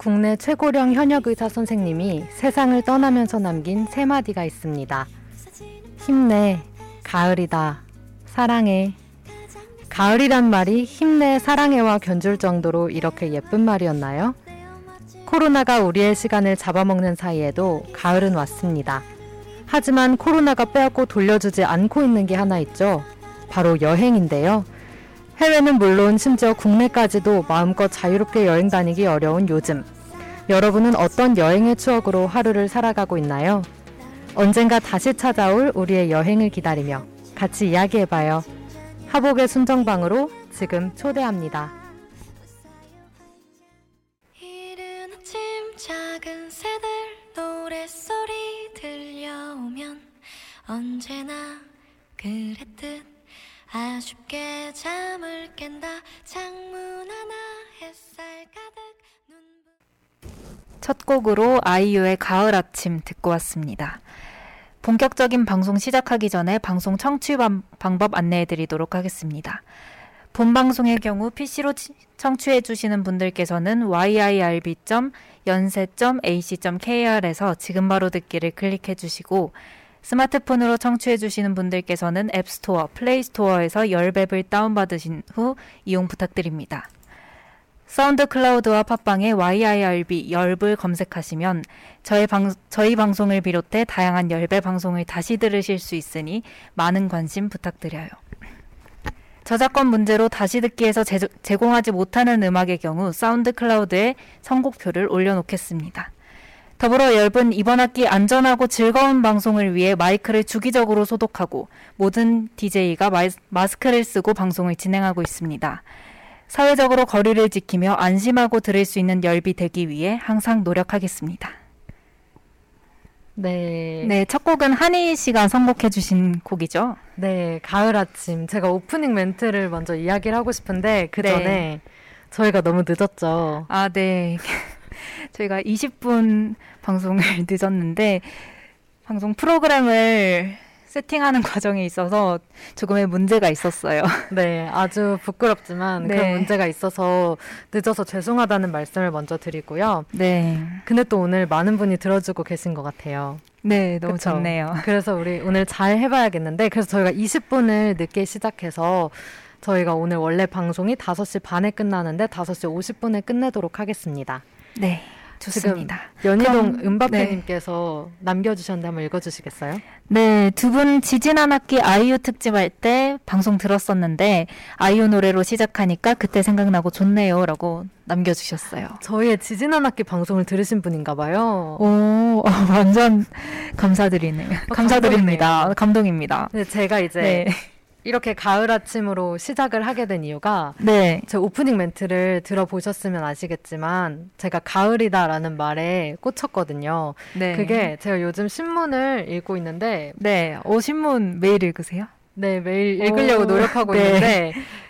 국내 최고령 현역 의사 선생님이 세상을 떠나면서 남긴 세 마디가 있습니다. 힘내, 가을이다, 사랑해. 가을이란 말이 힘내, 사랑해와 견줄 정도로 이렇게 예쁜 말이었나요? 코로나가 우리의 시간을 잡아먹는 사이에도 가을은 왔습니다. 하지만 코로나가 빼앗고 돌려주지 않고 있는 게 하나 있죠. 바로 여행인데요. 해외는 물론 심지어 국내까지도 마음껏 자유롭게 여행 다니기 어려운 요즘. 여러분은 어떤 여행의 추억으로 하루를 살아가고 있나요? 언젠가 다시 찾아올 우리의 여행을 기다리며 같이 이야기해봐요. 하복의 순정방으로 지금 초대합니다. 이른 아침 작은 새들 노랫소리 들려오면 언제나 그랬듯 아쉽게 잠을 깬다 창문 하나 햇살 가득 눈부 첫 곡으로 아이유의 가을 아침 듣고 왔습니다. 본격적인 방송 시작하기 전에 방송 청취 방- 방법 안내해 드리도록 하겠습니다. 본 방송의 경우 PC로 청취해 주시는 분들께서는 yirb.연세.ac.kr에서 지금 바로 듣기를 클릭해 주시고 스마트폰으로 청취해 주시는 분들께서는 앱스토어, 플레이스토어에서 열앱을 다운받으신 후 이용 부탁드립니다. 사운드 클라우드와 팟빵에 YIRB 열을 검색하시면 저희, 방, 저희 방송을 비롯해 다양한 열배 방송을 다시 들으실 수 있으니 많은 관심 부탁드려요. 저작권 문제로 다시 듣기에서 제, 제공하지 못하는 음악의 경우 사운드 클라우드에 선곡표를 올려놓겠습니다. 더불어 열분 이번 학기 안전하고 즐거운 방송을 위해 마이크를 주기적으로 소독하고 모든 DJ가 마스크를 쓰고 방송을 진행하고 있습니다. 사회적으로 거리를 지키며 안심하고 들을 수 있는 열비 되기 위해 항상 노력하겠습니다. 네. 네, 첫 곡은 한희 씨가 선곡해 주신 곡이죠. 네, 가을 아침. 제가 오프닝 멘트를 먼저 이야기를 하고 싶은데 그 전에 네. 저희가 너무 늦었죠. 아, 네. 저희가 20분 방송을 늦었는데 방송 프로그램을 세팅하는 과정에 있어서 조금의 문제가 있었어요. 네, 아주 부끄럽지만 네. 그런 문제가 있어서 늦어서 죄송하다는 말씀을 먼저 드리고요. 네. 근데 또 오늘 많은 분이 들어주고 계신 것 같아요. 네, 너무 그쵸? 좋네요. 그래서 우리 오늘 잘 해봐야겠는데 그래서 저희가 20분을 늦게 시작해서 저희가 오늘 원래 방송이 5시 반에 끝나는데 5시 50분에 끝내도록 하겠습니다. 네. 좋습니다. 연희동 은바페님께서 남겨주셨는데 한번 읽어주시겠어요? 네, 두 분 지진 한 학기 아이유 특집 할 때 방송 들었었는데 아이유 노래로 시작하니까 그때 생각나고 좋네요라고 남겨주셨어요. 저희의 지진 한 학기 방송을 들으신 분인가 봐요. 오, 완전 감사드리네요. 감사드립니다. 감동입니다. 네, 제가 이제 네, 이렇게 가을 아침으로 시작을 하게 된 이유가 네, 제 오프닝 멘트를 들어보셨으면 아시겠지만 제가 가을이다라는 말에 꽂혔거든요. 네. 그게 제가 요즘 신문을 읽고 있는데 네, 오 신문 매일 읽으세요? 네 매일 읽으려고 오, 노력하고 네. 있는데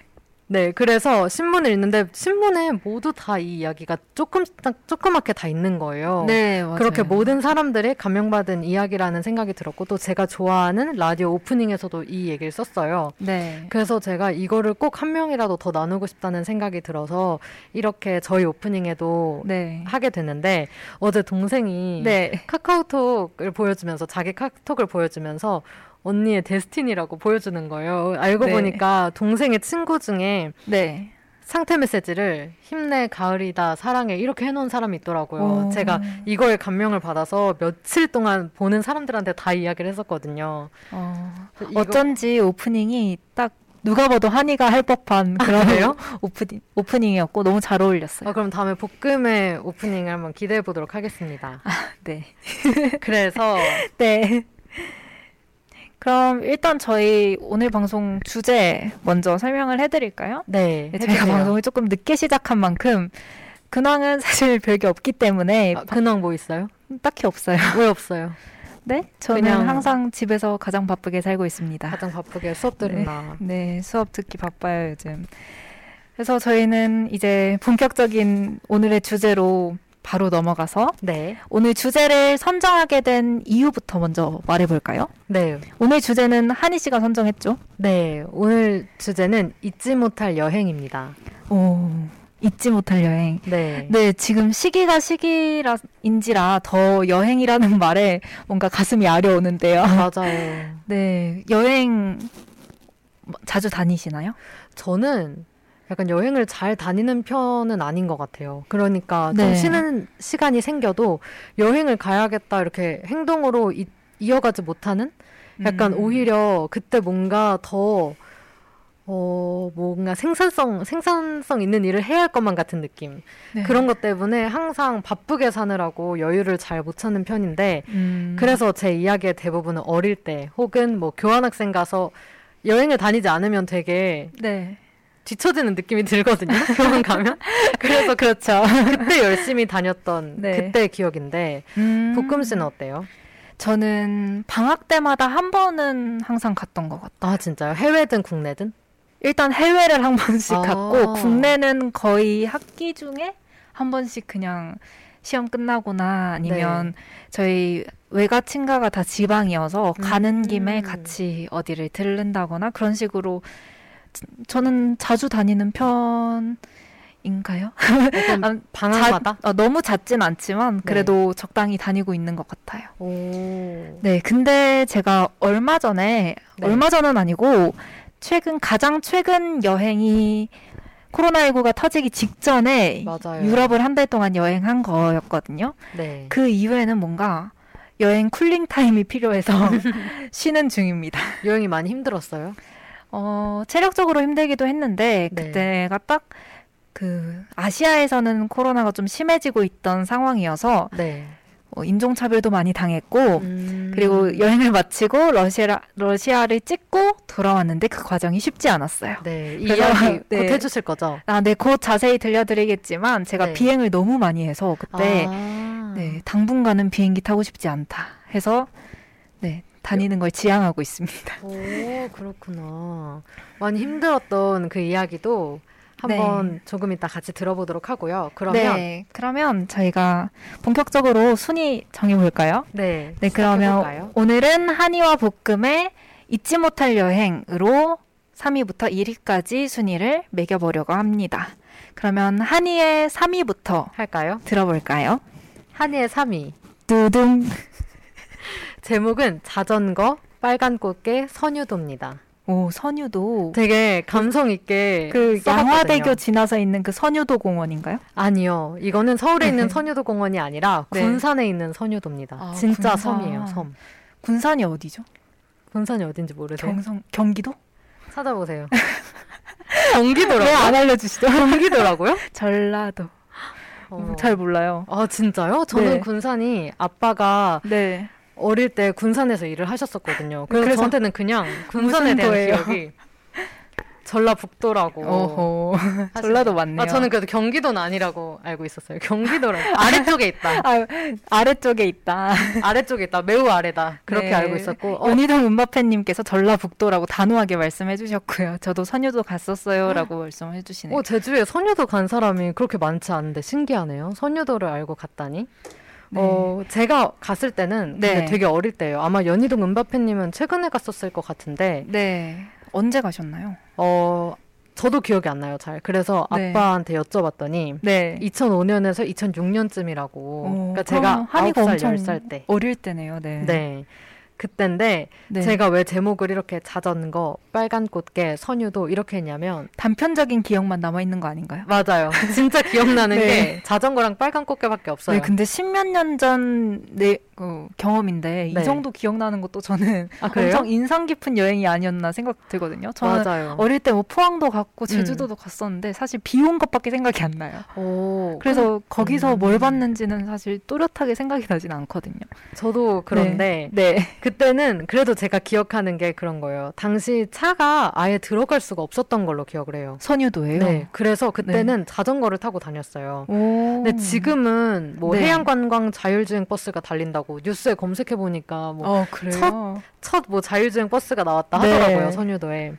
네 그래서 신문을 읽는데 신문에 모두 다 이 이야기가 조금 조그맣게 다 있는 거예요. 네, 맞아요. 그렇게 모든 사람들이 감명받은 이야기라는 생각이 들었고 또 제가 좋아하는 라디오 오프닝에서도 이 얘기를 썼어요. 네, 그래서 제가 이거를 꼭 한 명이라도 더 나누고 싶다는 생각이 들어서 이렇게 저희 오프닝에도 네, 하게 됐는데 어제 동생이 네, 카카오톡을 보여주면서 자기 카톡을 보여주면서 언니의 데스티니라고 보여주는 거예요. 알고 네. 보니까 동생의 친구 중에 네. 상태 메시지를 힘내 가을이다 사랑해 이렇게 해놓은 사람이 있더라고요. 오. 제가 이거에 감명을 받아서 며칠 동안 보는 사람들한테 다 이야기를 했었거든요. 어, 어쩐지 오프닝이 딱 누가 봐도 한이가 할 법한 그런 그래요? 오프닝, 오프닝이었고 너무 잘 어울렸어요. 어, 그럼 다음에 볶음의 오프닝을 한번 기대해 보도록 하겠습니다. 네. 그래서 네. 그럼 일단 저희 오늘 방송 주제 먼저 설명을 해드릴까요? 네, 네, 저희가. 방송을 조금 늦게 시작한 만큼 근황은 사실 별게 없기 때문에 아, 근황 뭐 있어요? 딱히 없어요. 왜 없어요? 네? 저는 그냥- 항상 집에서 가장 바쁘게 살고 있습니다. 가장 바쁘게 수업 들으나. 네, 수업 듣기 바빠요, 요즘. 그래서 저희는 이제 본격적인 오늘의 주제로 바로 넘어가서 네, 오늘 주제를 선정하게 된 이유부터 먼저 말해볼까요? 네, 오늘 주제는 한희 씨가 선정했죠? 네. 오늘 주제는 잊지 못할 여행입니다. 오, 잊지 못할 여행. 네. 네, 지금 시기가 시기라인지라 더 여행이라는 말에 뭔가 가슴이 아려오는데요. 맞아요. 네, 여행 뭐 자주 다니시나요? 저는 약간 여행을 잘 다니는 편은 아닌 것 같아요. 그러니까 네. 좀 쉬는 시간이 생겨도 여행을 가야겠다 이렇게 행동으로 이, 이어가지 못하는 약간 음. 오히려 그때 뭔가 더 어, 뭔가 생산성, 생산성 있는 일을 해야 할 것만 같은 느낌. 네. 그런 것 때문에 항상 바쁘게 사느라고 여유를 잘 못 찾는 편인데, 음. 그래서 제 이야기의 대부분은 어릴 때, 혹은 뭐 교환학생 가서 여행을 다니지 않으면 되게 네. 뒤처지는 느낌이 들거든요. 교환 가면. 그래서 그렇죠. 그때 열심히 다녔던 네. 그때 기억인데, 음. 볶음 씨는 어때요? 저는 방학 때마다 한 번은 항상 갔던 것 같아요. 아, 진짜요? 해외든 국내든? 일단 해외를 한 번씩 아. 갔고 국내는 거의 학기 중에 한 번씩 그냥 시험 끝나거나 아니면 저희 외가 친가가 다 지방이어서 가는 음. 김에 같이 어디를 들른다거나 그런 식으로 지- 저는 자주 다니는 편인가요? 방학마다? 자- 어, 너무 잦진 않지만 네. 그래도 적당히 다니고 있는 것 같아요. 오. 네, 근데 제가 얼마 전에 네. 얼마 전은 아니고 최근 가장 최근 여행이 코로나19가 터지기 직전에 맞아요. 유럽을 한 달 동안 여행한 거였거든요. 네. 그 이후에는 뭔가 여행 쿨링 타임이 필요해서 쉬는 중입니다. 여행이 많이 힘들었어요? 어, 체력적으로 힘들기도 했는데 네. 그때가 딱그 아시아에서는 코로나가 좀 심해지고 있던 상황이어서 네. 어, 인종차별도 많이 당했고 음. 그리고 여행을 마치고 러시아 러시아를 찍고 돌아왔는데 그 과정이 쉽지 않았어요. 네, 이 이야기 곧 네. 해주실 거죠? 아, 네, 곧 자세히 들려드리겠지만 제가 네. 비행을 너무 많이 해서 그때 아. 네, 당분간은 비행기 타고 싶지 않다 해서 네, 다니는 걸 지향하고 있습니다. 오, 그렇구나. 많이 힘들었던 그 이야기도 한번 조금 이따 같이 들어보도록 하고요. 그러면 네, 그러면 저희가 본격적으로 순위 정해 볼까요? 네, 네, 그러면 시작해볼까요? 오늘은 한이와 볶음의 잊지 못할 여행으로 3위부터 1위까지 순위를 매겨 보려고 합니다. 그러면 한이의 3위부터 할까요? 들어볼까요? 한이의 3위. 두둥. 제목은 자전거 빨간 꽃게 선유도입니다. 오, 선유도. 되게 감성 있게 그 써봤거든요. 양화대교 지나서 있는 그 선유도 공원인가요? 아니요. 이거는 서울에 있는 선유도 공원이 아니라 네. 군산에 있는 선유도입니다. 아, 진짜 군산. 섬이에요, 섬. 군산이 어디죠? 군산이 어딘지 모르세요? 경성 경기도? 찾아보세요. 경기도라고요? 왜안 알려주시죠? 경기도라고요? 전라도. 어. 잘 몰라요. 아 진짜요? 저는 네. 군산이 아빠가 네. 어릴 때 군산에서 일을 하셨었거든요. 그래서, 그래서 저한테는 그냥 군산에 대한 도예요? 기억이 전라북도라고. 어허. 전라도 맞네요. 아 저는 그래도 경기도는 아니라고 알고 있었어요. 경기도라고 아래쪽에 있다. 아, 아래쪽에 있다. 아래쪽에 있다. 매우 아래다. 그렇게 네. 알고 있었고. 어, 연희동 음마팬님께서 전라북도라고 단호하게 말씀해 주셨고요. 저도 선유도 갔었어요 라고 말씀해 주시네요. 어, 제주에 선유도 간 사람이 그렇게 많지 않은데 신기하네요. 선유도를 알고 갔다니. 어, 제가 갔을 때는 네. 되게 어릴 때예요. 아마 연희동 은바페님은 최근에 갔었을 것 같은데, 네. 언제 가셨나요? 어, 저도 기억이 안 나요, 잘. 그래서 네. 아빠한테 여쭤봤더니, 네. 2005년에서 2006년쯤이라고. 그러니까 제가 한이가 9살, 엄청 10살 때. 어릴 때네요. 네. 네. 그때인데, 네. 제가 왜 제목을 이렇게 자전거, 빨간 꽃게, 선유도 이렇게 했냐면, 단편적인 기억만 남아 있는 거 아닌가요? 맞아요. 진짜 기억나는 네. 게 자전거랑 빨간 꽃게밖에 없어요. 네, 근데 십몇 년 전 내 그, 경험인데 네. 이 정도 기억나는 것도 저는 아? 엄청 인상 깊은 여행이 아니었나 생각 들거든요. 저는 맞아요. 어릴 때 뭐 포항도 음. 갔고 제주도도 갔었는데 사실 비 온 것밖에 생각이 안 나요. 오, 그래서 거기서 음. 뭘 봤는지는 사실 또렷하게 생각이 나진 않거든요. 저도 그런데 네. 그때는 그래도 제가 기억하는 게 그런 거예요. 당시 차가 아예 들어갈 수가 없었던 걸로 기억을 해요. 선유도예요. 네, 그래서 그때는 자전거를 타고 다녔어요. 오. 근데 지금은 뭐 네. 해양 관광 자율주행 버스가 달린다고 뉴스에 검색해 보니까 뭐 어, 그래요. 첫뭐 자율주행 버스가 나왔다 네. 하더라고요 선유도에.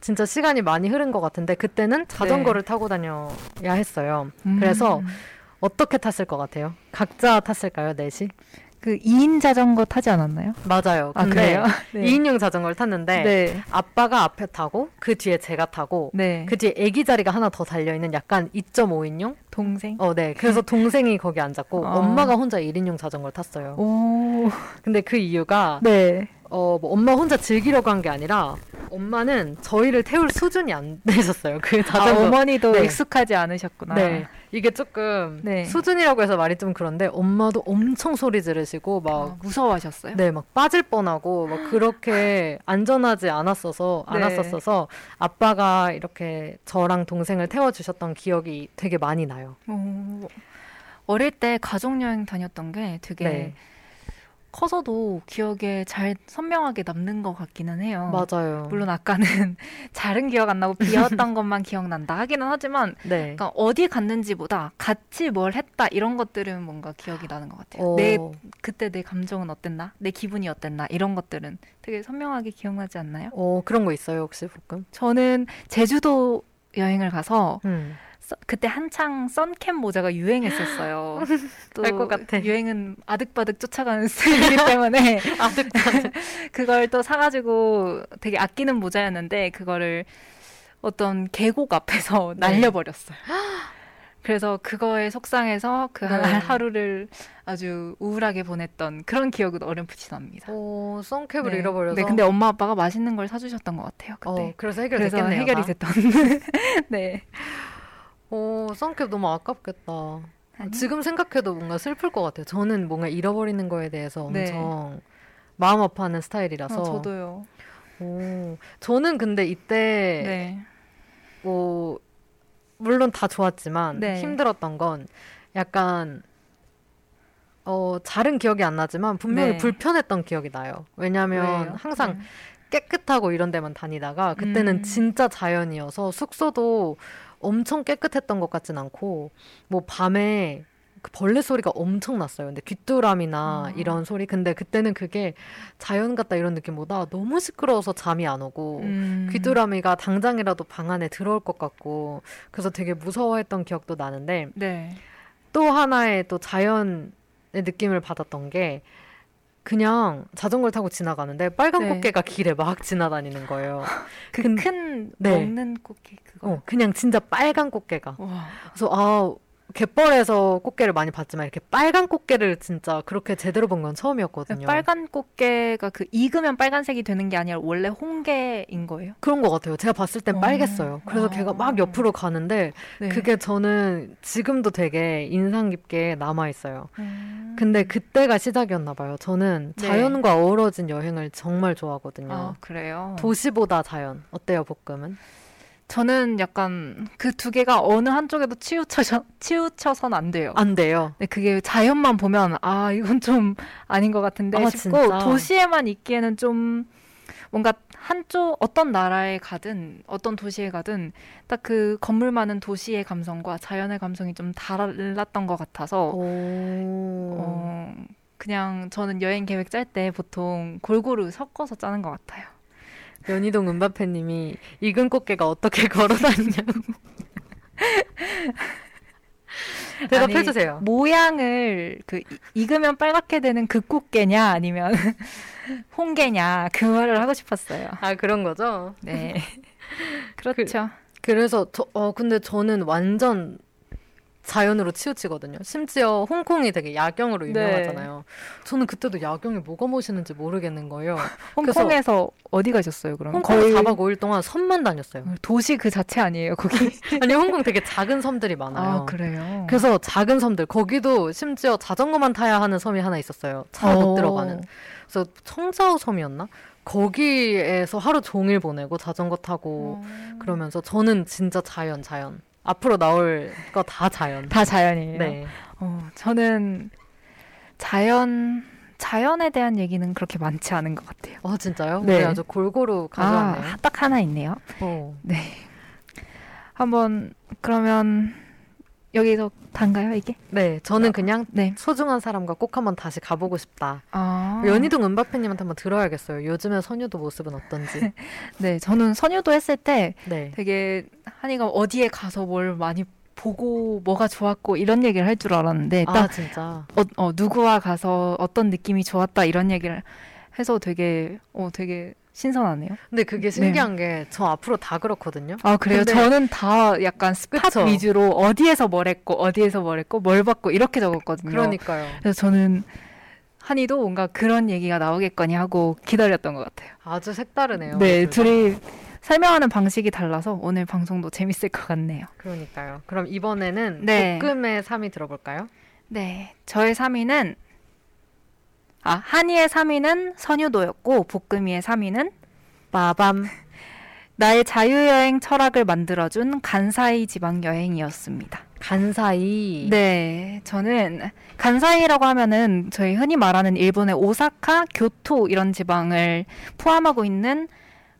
진짜 시간이 많이 흐른 것 같은데 그때는 자전거를 타고 다녀야 했어요. 음. 그래서 어떻게 탔을 것 같아요? 각자 탔을까요, 넷이? 그 2인 자전거 타지 않았나요? 맞아요. 아, 근데 그래요? 네. 2인용 자전거를 탔는데 네. 아빠가 앞에 타고 그 뒤에 제가 타고 네. 그 뒤에 아기 자리가 하나 더 달려 있는 약간 2.5인용? 동생. 어, 네. 그래서 동생이 거기 앉았고 어. 엄마가 혼자 1인용 자전거를 탔어요. 오. 근데 그 이유가 네. 어, 뭐 엄마 혼자 즐기려고 한 게 아니라 엄마는 저희를 태울 수준이 안 되셨어요. 그 아, 자전거. 어머니도 네. 익숙하지 않으셨구나. 네. 이게 조금 네. 수준이라고 해서 말이 좀 그런데 엄마도 엄청 소리 지르시고 막 아, 무서워하셨어요? 네, 막 빠질 뻔하고 막 그렇게 안전하지 않았어서 네. 않았었어서 아빠가 이렇게 저랑 동생을 태워 주셨던 기억이 되게 많이 나요. 오. 어릴 때 가족 여행 다녔던 게 되게 네. 커서도 기억에 잘 선명하게 남는 것 같기는 해요. 맞아요. 물론 아까는 잘은 기억 안 나고 비었던 것만 기억난다 하기는 하지만 네. 그러니까 어디 갔는지보다 같이 뭘 했다 이런 것들은 뭔가 기억이 나는 것 같아요. 어, 내 그때 내 감정은 어땠나, 내 기분이 어땠나 이런 것들은 되게 선명하게 기억나지 않나요? 어, 그런 거 있어요, 혹시 볶음? 저는 제주도 여행을 가서 음. 써- 그때 한창 선캡 모자가 유행했었어요. 또 알것 같아. 유행은 아득바득 쫓아가는 스타일이기 때문에 아득 그걸 또 사가지고 되게 아끼는 모자였는데 그거를 어떤 계곡 앞에서 네. 날려버렸어요. 그래서 그거에 속상해서 그 하- 네. 하루를 아주 우울하게 보냈던 그런 기억은 어렴풋이 납니다. 어, 선캡을 네. 잃어버려서. 네, 근데 엄마 아빠가 맛있는 걸 사주셨던 것 같아요. 어, 그때. 그래서 그래서 해결됐겠네요. 해결이 다. 됐던. 네. 어, 선캡 너무 아깝겠다. 아니요? 지금 생각해도 뭔가 슬플 것 같아요. 저는 뭔가 잃어버리는 거에 대해서 네. 엄청 마음 아파하는 스타일이라서. 어, 저도요. 오, 저는 근데 이때 네. 뭐 물론 다 좋았지만 네. 힘들었던 건 약간 어 잘은 기억이 안 나지만 분명히 네. 불편했던 기억이 나요. 왜냐면 왜요? 항상 네. 깨끗하고 이런 데만 다니다가 그때는 음. 진짜 자연이어서 숙소도 엄청 깨끗했던 것 같진 않고 뭐 밤에 그 벌레 소리가 엄청 났어요. 근데 귀뚜라미나 아. 이런 소리. 근데 그때는 그게 자연 같다 이런 느낌보다 너무 시끄러워서 잠이 안 오고 음. 귀뚜라미가 당장이라도 방 안에 들어올 것 같고 그래서 되게 무서워했던 기억도 나는데 네. 또 하나의 또 자연의 느낌을 받았던 게 그냥 자전거를 타고 지나가는데 빨간 네. 꽃게가 길에 막 지나다니는 거예요. 그 근- 큰 네. 먹는 꽃게 그거. 어, 그냥 진짜 빨간 꽃게가. 와. 그래서 아 갯벌에서 꽃게를 많이 봤지만 이렇게 빨간 꽃게를 진짜 그렇게 제대로 본 건 처음이었거든요. 빨간 꽃게가 그 익으면 빨간색이 되는 게 아니라 원래 홍게인 거예요? 그런 것 같아요. 제가 봤을 땐 어. 빨갰어요. 그래서 어. 걔가 막 옆으로 가는데 네. 그게 저는 지금도 되게 인상 깊게 남아 있어요. 음. 근데 그때가 시작이었나 봐요. 저는 네. 자연과 어우러진 여행을 정말 좋아하거든요. 아 그래요. 도시보다 자연. 어때요, 볶음은? 저는 약간 그 두 개가 어느 한쪽에도 치우쳐서 치우쳐선 안 돼요. 안 돼요. 네, 그게 자연만 보면 아 이건 좀 아닌 것 같은데 아, 싶고 진짜? 도시에만 있기에는 좀 뭔가 한쪽 어떤 나라에 가든 어떤 도시에 가든 딱 그 건물 많은 도시의 감성과 자연의 감성이 좀 달랐던 것 같아서 오. 어, 그냥 저는 여행 계획 짤 때 보통 골고루 섞어서 짜는 것 같아요. 연희동 은바페님이 익은 꽃게가 어떻게 걸어다니냐고. 대답해주세요. 모양을 그 이- 익으면 빨갛게 되는 그 꽃게냐 아니면 홍게냐 그 말을 하고 싶었어요. 아 그런 거죠? 네. 그렇죠. 그 래서 저, 어 근데 저는 완전 자연으로 치우치거든요. 심지어 홍콩이 되게 야경으로 네. 유명하잖아요. 저는 그때도 야경이 뭐가 멋있는지 모르겠는 거예요. 홍콩에서 어디 가셨어요, 그럼? 홍콩 거의 4박 5일 동안 섬만 다녔어요. 도시 그 자체 아니에요, 거기? 아니 홍콩 되게 작은 섬들이 많아요. 아, 그래요. 그래서 작은 섬들 거기도 심지어 자전거만 타야 하는 섬이 하나 있었어요. 차못 어. 들어가는. 그래서 청자오 섬이었나? 거기에서 하루 종일 보내고 자전거 타고 어. 그러면서 저는 진짜 자연 자연. 앞으로 나올 거 다 자연. 다 자연이에요. 네. 어, 저는 자연 자연에 대한 얘기는 그렇게 많지 않은 것 같아요. 어 진짜요? 네. 네. 아주 골고루 가져왔네요. 아, 딱 하나 있네요. 어. 네. 한번 그러면 여기서 단가요, 이게? 네, 저는 그냥 네. 소중한 사람과 꼭 한번 다시 가보고 싶다. 아. 연희동 은바페님한테 한번 들어야겠어요. 요즘에 선유도 모습은 어떤지. 네, 저는 선유도 했을 때 네. 되게 한이가 어디에 가서 뭘 많이 보고 뭐가 좋았고 이런 얘기를 할 줄 알았는데 아딱 진짜. 어, 어, 누구와 가서 어떤 느낌이 좋았다 이런 얘기를 해서 되게 어 되게 신선하네요. 근데 그게 신기한 게저 앞으로 다 그렇거든요. 아 그래요? 저는 다 약간 스팟 그쵸? 위주로 어디에서 뭘 했고 어디에서 뭘 했고 뭘 받고 이렇게 적었거든요. 그러니까요. 그래서 저는 한이도 뭔가 그런 얘기가 나오겠거니 하고 기다렸던 것 같아요. 아주 색다르네요. 네. 둘이 설명하는 방식이 달라서 오늘 방송도 재밌을 것 같네요. 그러니까요. 그럼 이번에는 네. 볶음의 3위 들어볼까요? 네, 저의 3위는 아 한이의 3위는 선유도였고 볶음이의 3위는 빠밤. 나의 자유여행 철학을 만들어준 간사이 지방 여행이었습니다. 간사이. 네, 저는 간사이라고 하면은 저희 흔히 말하는 일본의 오사카, 교토 이런 지방을 포함하고 있는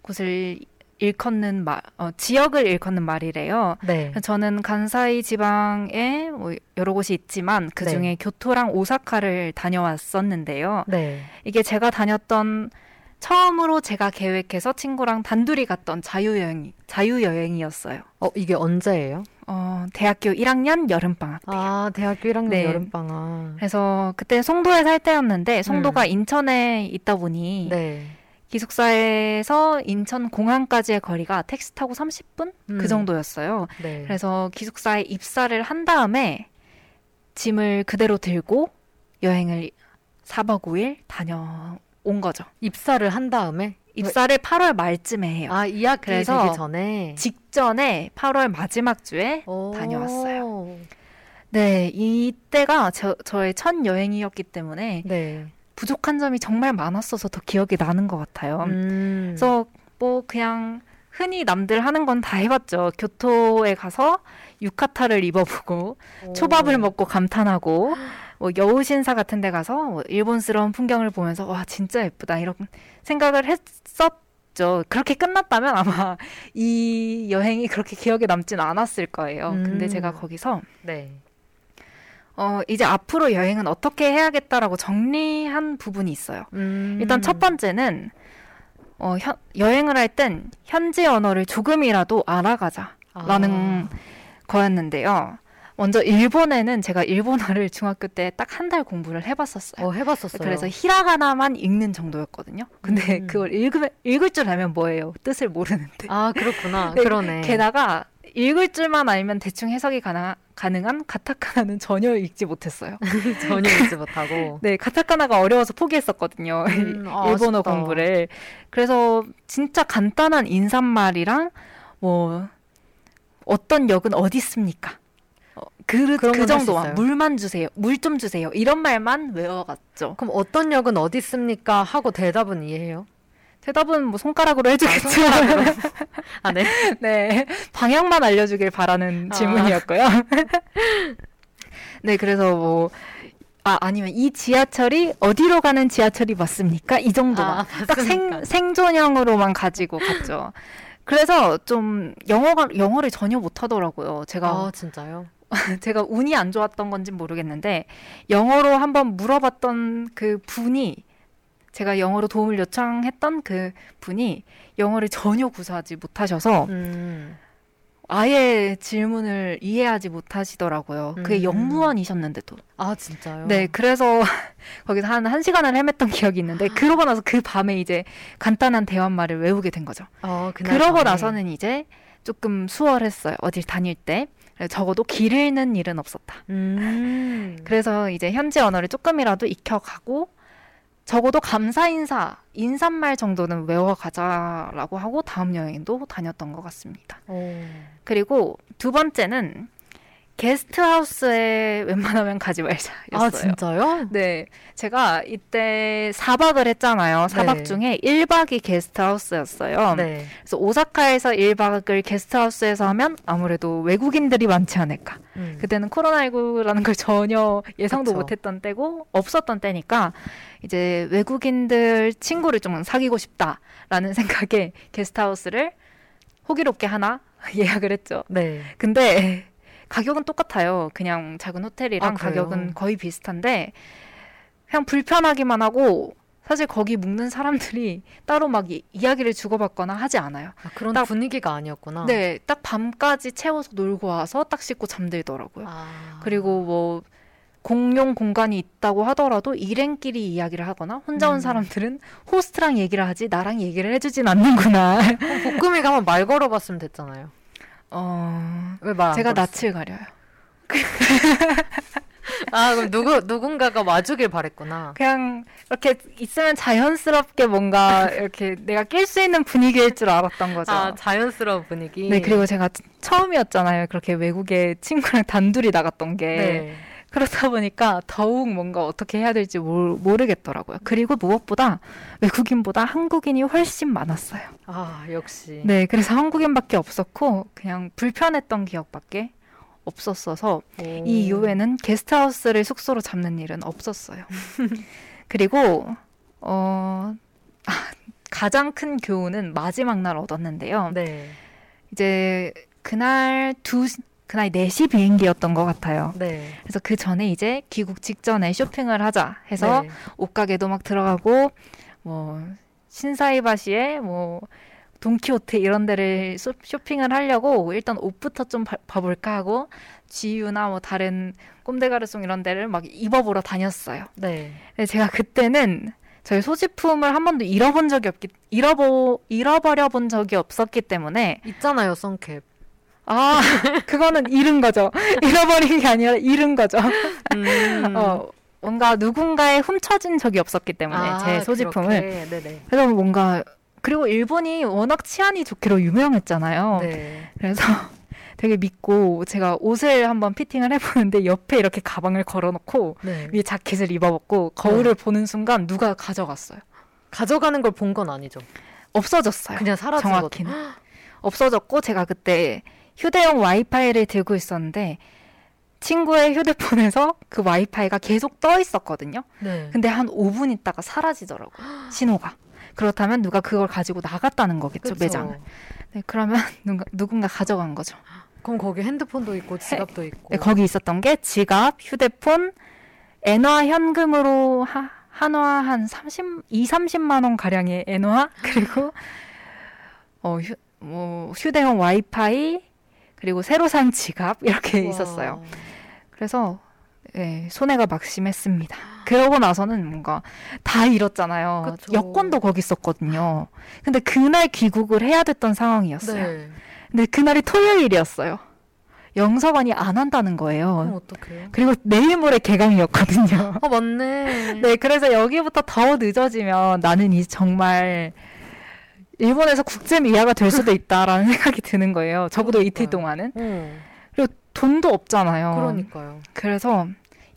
곳을 일컫는 말, 어, 지역을 일컫는 말이래요. 네. 저는 간사이 지방에 뭐 여러 곳이 있지만 그 중에 네. 교토랑 오사카를 다녀왔었는데요. 네. 이게 제가 다녔던 처음으로 제가 계획해서 친구랑 단둘이 갔던 자유여행, 자유여행이었어요. 어, 이게 언제예요? 어, 대학교 1학년 여름방학. 아, 대학교 1학년 네. 여름방학. 그래서 그때 송도에 살 때였는데 송도가 인천에 있다 보니 음. 네. 기숙사에서 인천 공항까지의 거리가 택시 타고 30분 음. 그 정도였어요. 네. 그래서 기숙사에 입사를 한 다음에 짐을 그대로 들고 여행을 4박 5일 다녀온 거죠. 입사를 한 다음에 입사를 8월 말쯤에 해요. 아, 2학기 그래서 되기 전에 직전에 8월 마지막 주에 오. 다녀왔어요. 네, 이때가 저, 저의 첫 여행이었기 때문에 네. 부족한 점이 정말 많았어서 더 기억이 나는 것 같아요. 음. 그래서 뭐 그냥 흔히 남들 하는 건 다 해봤죠. 교토에 가서 유카타를 입어보고 오. 초밥을 먹고 감탄하고 뭐 여우신사 같은 데 가서 뭐 일본스러운 풍경을 보면서 와 진짜 예쁘다 이런 생각을 했었죠. 그렇게 끝났다면 아마 이 여행이 그렇게 기억에 남진 않았을 거예요. 근데 음. 제가 거기서 네. 어 이제 앞으로 여행은 어떻게 해야겠다라고 정리한 부분이 있어요. 음. 일단 첫 번째는 어, 현- 여행을 할 땐 현지 언어를 조금이라도 알아가자라는 아. 거였는데요. 먼저 일본에는 제가 일본어를 중학교 때 딱 한 달 공부를 해봤었어요. 어, 해봤었어요. 그래서 히라가나만 읽는 정도였거든요. 근데 음. 그걸 읽으, 읽을 줄 알면 뭐예요? 뜻을 모르는데. 아, 그렇구나. 네, 그러네. 게다가 읽을 줄만 알면 대충 해석이 가능, 가능한 카타카나는 전혀 읽지 못했어요. 전혀 읽지 못하고. 네, 카타카나가 어려워서 포기했었거든요. 음, 아, 일본어 아쉽다. 공부를. 그래서 진짜 간단한 인사말이랑 뭐 어떤 역은 어디 있습니까? 어, 그, 그런 그 정도만. 물만 주세요. 물 좀 주세요. 이런 말만 외워갔죠. 그럼 어떤 역은 어디 있습니까? 하고 대답은 이해해요? 대답은 뭐 손가락으로 해주겠죠. 아, 네. 네. 방향만 알려주길 바라는 아. 질문이었고요. 네, 그래서 뭐, 아, 아니면 이 지하철이 어디로 가는 지하철이 맞습니까? 이 정도만. 아, 딱? 생, 생존형으로만 가지고 갔죠. 그래서 좀 영어가, 영어를 전혀 못하더라고요. 제가, 아, 진짜요? 제가 운이 안 좋았던 건지 모르겠는데, 영어로 한번 물어봤던 그 분이, 제가 영어로 도움을 요청했던 그 분이 영어를 전혀 구사하지 못하셔서, 음. 아예 질문을 이해하지 못하시더라고요. 그게 음. 영무원이셨는데도. 아, 진짜요? 네, 그래서 거기서 한, 한 시간을 헤맸던 기억이 있는데, 그러고 나서 그 밤에 이제 간단한 대화말을 외우게 된 거죠. 어, 그러고 밤에. 나서는 이제 조금 수월했어요. 어딜 다닐 때. 적어도 길 잃는 일은 없었다. 음. 그래서 이제 현지 언어를 조금이라도 익혀가고, 적어도 감사 인사, 인사말 정도는 외워가자라고 하고 다음 여행도 다녔던 것 같습니다. 오. 그리고 두 번째는 게스트하우스에 웬만하면 가지 말자였어요. 아, 진짜요? 네. 제가 이때 4박을 했잖아요. 4박 네. 중에 1박이 게스트하우스였어요. 네. 그래서 오사카에서 1박을 게스트하우스에서 하면 아무래도 외국인들이 많지 않을까. 음. 그때는 코로나19라는 걸 전혀 예상도 그쵸. 못했던 때고 없었던 때니까 이제 외국인들 친구를 좀 사귀고 싶다라는 생각에 게스트하우스를 호기롭게 하나 예약을 했죠. 네. 근데 가격은 똑같아요. 그냥 작은 호텔이랑 아? 가격은 거의 비슷한데 그냥 불편하기만 하고 사실 거기 묵는 사람들이 따로 막 이, 이야기를 주고받거나 하지 않아요. 아, 그런 딱- 분위기가 아니었구나. 네, 딱 밤까지 채워서 놀고 와서 딱 씻고 잠들더라고요. 아. 그리고 뭐 공용 공간이 있다고 하더라도 일행끼리 이야기를 하거나 혼자 온 음. 사람들은 호스트랑 얘기를 하지 나랑 얘기를 해주진 않는구나. 볶음이가 한번 말 걸어봤으면 됐잖아요. 어, 왜말안 제가 걸었어? 낯을 가려요. 아 그럼 누구 누군가가 와주길 바랬구나. 그냥 이렇게 있으면 자연스럽게 뭔가 이렇게 내가 낄 수 있는 분위기일 줄 알았던 거죠. 아 자연스러운 분위기. 네, 그리고 제가 처음이었잖아요. 그렇게 외국에 친구랑 단둘이 나갔던 게. 네. 그렇다 보니까 더욱 뭔가 어떻게 해야 될지 모르, 모르겠더라고요. 그리고 무엇보다 외국인보다 한국인이 훨씬 많았어요. 아 역시. 네, 그래서 한국인밖에 없었고 그냥 불편했던 기억밖에 없었어서 오. 이 이후에는 게스트하우스를 숙소로 잡는 일은 없었어요. 그리고 어 아, 가장 큰 교훈은 마지막 날 얻었는데요. 네. 이제 그날 두 그날 4시 비행기였던 것 같아요. 네. 그래서 그 전에 이제 귀국 직전에 쇼핑을 하자 해서 네. 옷가게도 막 들어가고 뭐 신사이바시에 뭐 돈키호테 이런 데를 쇼- 쇼핑을 하려고 일단 옷부터 좀 봐- 봐볼까 하고 GU나 뭐 다른 꼼데가르송 이런 데를 막 입어보러 다녔어요. 네. 제가 그때는 저희 소지품을 한 번도 잃어본 적이 없기 잃어보 잃어버려 본 적이 없었기 때문에 있잖아요 선캡. 아 그거는 잃은 거죠. 잃어버린 게 아니라 잃은 거죠. 음. 어, 뭔가 누군가에 훔쳐진 적이 없었기 때문에 아, 제 소지품을 그렇게. 네네. 그래서 뭔가 그리고 일본이 워낙 치안이 좋기로 유명했잖아요. 네. 그래서 되게 믿고 제가 옷을 한번 피팅을 해보는데 옆에 이렇게 가방을 걸어놓고 네. 위에 자켓을 입어봤고 거울을 보는 순간 누가 가져갔어요. 가져가는 걸 본 건 아니죠. 없어졌어요. 그냥 사라진 거. 정확히는 없어졌고 제가 그때 휴대용 와이파이를 들고 있었는데 친구의 휴대폰에서 그 와이파이가 계속 떠 있었거든요. 네. 근데 한 5분 있다가 사라지더라고요. 신호가. 그렇다면 누가 그걸 가지고 나갔다는 거겠죠, 그쵸. 매장을. 네, 그러면 누가, 누군가 가져간 거죠. 그럼 거기 핸드폰도 있고 지갑도 있고. 네, 거기 있었던 게 지갑, 휴대폰, 엔화 현금으로 하, 한화 한 30, 2, 30만 원 가량의 엔화 그리고 어, 휴, 뭐 휴대용 와이파이 그리고 새로 산 지갑 이렇게 우와. 있었어요. 그래서 예, 손해가 막심했습니다. 그러고 나서는 뭔가 다 잃었잖아요. 그쵸. 여권도 거기 있었거든요. 근데 그날 귀국을 해야 됐던 상황이었어요. 네. 근데 그날이 토요일이었어요. 영사관이 안 한다는 거예요. 어떡해요? 그리고 내일 모레 개강이었거든요. 아 맞네. 네, 그래서 여기부터 더 늦어지면 나는 이 정말 일본에서 국제 미아가 될 수도 있다라는 생각이 드는 거예요. 적어도 이틀 그러니까요. 동안은. 어, 그리고 돈도 없잖아요. 그러니까요. 그래서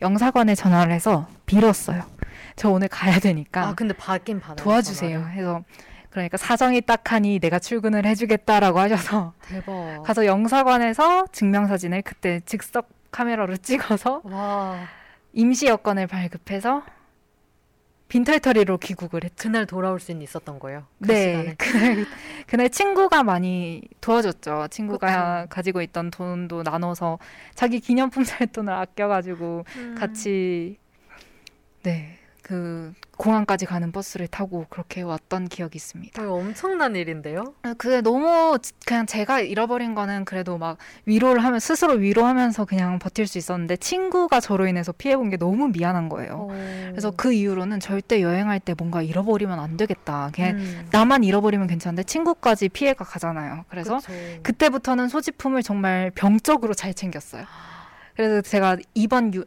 영사관에 전화를 해서 빌었어요. 저 오늘 가야 되니까 아 근데 받긴 받아요. 도와주세요. 전화를. 해서 그러니까 사정이 딱하니 내가 출근을 해주겠다라고 하셔서 대박. 가서 영사관에서 증명사진을 그때 즉석 카메라로 찍어서 와 임시 여권을 발급해서 빈털터리로 귀국을 했죠. 그날 돌아올 수 있었던 거예요. 그 네. 그날 그날 친구가 많이 도와줬죠. 친구가 그쵸. 가지고 있던 돈도 나눠서 자기 기념품 살 돈을 아껴가지고 음. 같이 네 그 공항까지 가는 버스를 타고 그렇게 왔던 기억이 있습니다. 아, 엄청난 일인데요. 아, 그게 너무 지- 그냥 제가 잃어버린 거는 그래도 막 위로를 하면 스스로 위로하면서 그냥 버틸 수 있었는데 친구가 저로 인해서 피해본 게 너무 미안한 거예요. 어. 그래서 그 이후로는 절대 여행할 때 뭔가 잃어버리면 안 되겠다. 그냥 음. 나만 잃어버리면 괜찮은데 친구까지 피해가 가잖아요. 그래서 그쵸. 그때부터는 소지품을 정말 병적으로 잘 챙겼어요. 그래서 제가 이번 유,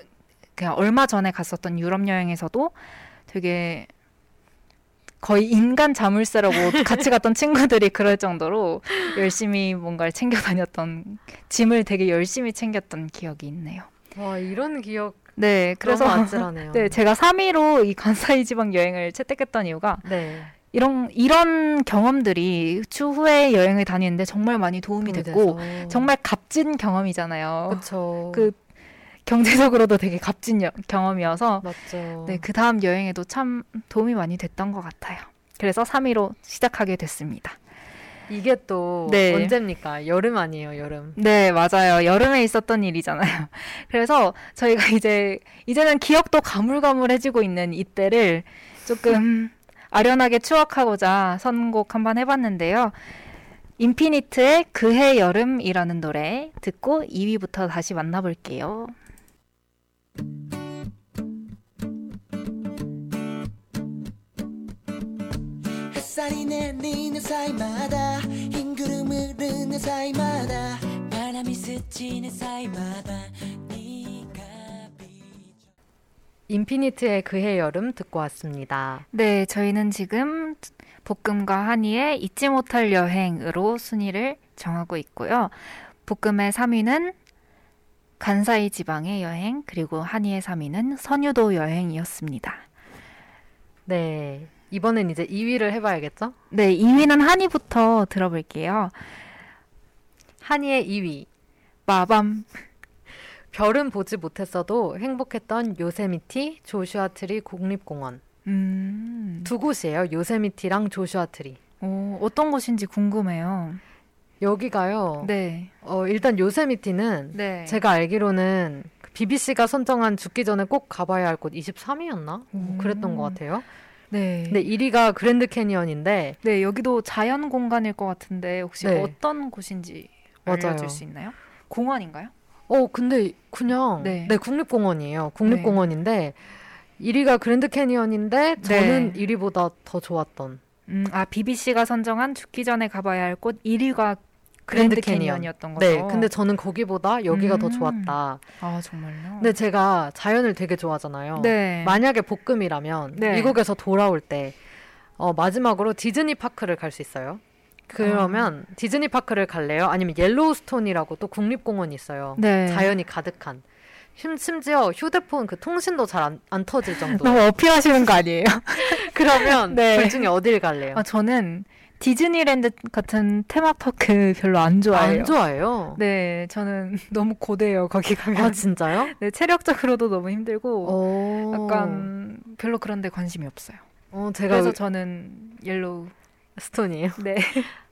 그냥 얼마 전에 갔었던 유럽 여행에서도 되게 거의 인간 자물쇠라고 같이 갔던 친구들이 그럴 정도로 열심히 뭔가를 챙겨 다녔던 짐을 되게 열심히 챙겼던 기억이 있네요. 와 이런 기억 네, 그래서 아찔하네요. 네, 제가 3위로 이 간사이 지방 여행을 채택했던 이유가 네. 이런 이런 경험들이 추후에 여행을 다니는데 정말 많이 도움이 됐고 정말 값진 경험이잖아요. 그렇죠. 그 경제적으로도 되게 값진 여- 경험이어서 맞죠. 네, 그 다음 여행에도 참 도움이 많이 됐던 것 같아요. 그래서 3위로 시작하게 됐습니다. 이게 또 네. 언제입니까? 여름 아니에요, 여름. 네, 맞아요. 여름에 있었던 일이잖아요. 그래서 저희가 이제, 이제는 기억도 가물가물해지고 있는 이때를 조금 아련하게 추억하고자 선곡 한번 해봤는데요. 인피니트의 그해 여름이라는 노래 듣고 2위부터 다시 만나볼게요. 햇살이 내리는 사이마다 흰 구름 흐르는 사이마다 바람이 스치는 사이마다 네가 인피니트의 그해 여름 듣고 왔습니다. 네, 저희는 지금 볶음과 한이의 잊지 못할 여행으로 순위를 정하고 있고요. 볶음의 3위는 간사이 지방의 여행, 그리고 한이의 3위는 선유도 여행이었습니다. 네. 이번엔 이제 2위를 해봐야겠죠? 네, 2위는 한이부터 들어볼게요. 한이의 2위. 마밤. 별은 보지 못했어도 행복했던 요세미티, 조슈아 트리 국립공원. 음, 두 곳이에요. 요세미티랑 조슈아 트리. 오, 어떤 곳인지 궁금해요. 여기가요. 네. 어, 일단 요세미티는 네. 제가 알기로는 BBC가 선정한 죽기 전에 꼭 가봐야 할 곳 23위였나? 음. 그랬던 것 같아요. 네. 근데 1위가 그랜드 캐니언인데 네, 여기도 자연 공간일 것 같은데 혹시 네. 어떤 곳인지 맞아요. 알려 줄 수 있나요? 공원인가요? 어 근데 그냥 네. 네, 국립공원이에요. 국립공원인데 1위가 그랜드 캐니언인데 저는 네. 1위보다 더 좋았던 음, 아 BBC가 선정한 죽기 전에 가봐야 할 곳 1위가 그랜드 그랜드 캐니언. 캐니언 이었던 거죠. 네, 근데 저는 거기보다 여기가 더 음. 좋았다. 아 정말요? 근데 제가 자연을 되게 좋아하잖아요. 네. 만약에 볶음이라면 네. 미국에서 돌아올 때 어, 마지막으로 디즈니 파크를 갈 수 있어요. 그러면 아. 디즈니 파크를 갈래요? 아니면 옐로우스톤이라고 또 국립공원이 있어요. 네. 자연이 가득한. 심, 심지어 휴대폰 그 통신도 잘안 안 터질 정도. 너무 어필하시는 거 아니에요? 그러면 네. 둘 중에 어딜 갈래요? 아 저는 디즈니랜드 같은 테마파크 별로 안 좋아해요. 안 좋아해요. 네, 저는 너무 고돼요 거기 가면. 아 진짜요? 네, 체력적으로도 너무 힘들고 어. 약간 별로 그런데 관심이 없어요. 어, 제가 그래서 의- 저는 옐로우. 스톤이에요. 네.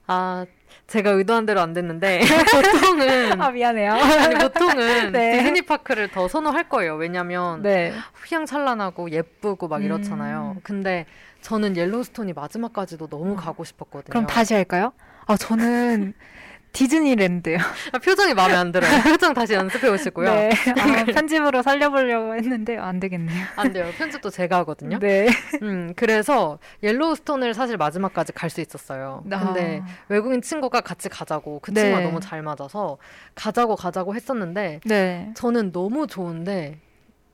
아 제가 의도한 대로 안 됐는데 보통은 아 미안해요. 아니 보통은 네. 디즈니 파크를 더 선호할 거예요. 왜냐면 네. 휘황찬란하고 예쁘고 막 이렇잖아요. 음. 근데 저는 옐로우스톤이 마지막까지도 너무 어. 가고 싶었거든요. 그럼 다시 할까요? 아 저는 디즈니랜드요. 아, 표정이 마음에 안 들어요. 표정 다시 연습해 오시고요. 네. 아, 편집으로 살려보려고 했는데 안 되겠네요. 안 돼요. 편집도 제가 하거든요. 네. 음, 그래서 옐로우스톤을 사실 마지막까지 갈 수 있었어요. 근데 아, 외국인 친구가 같이 가자고 그 친구가 네. 너무 잘 맞아서 가자고 가자고 했었는데 네. 저는 너무 좋은데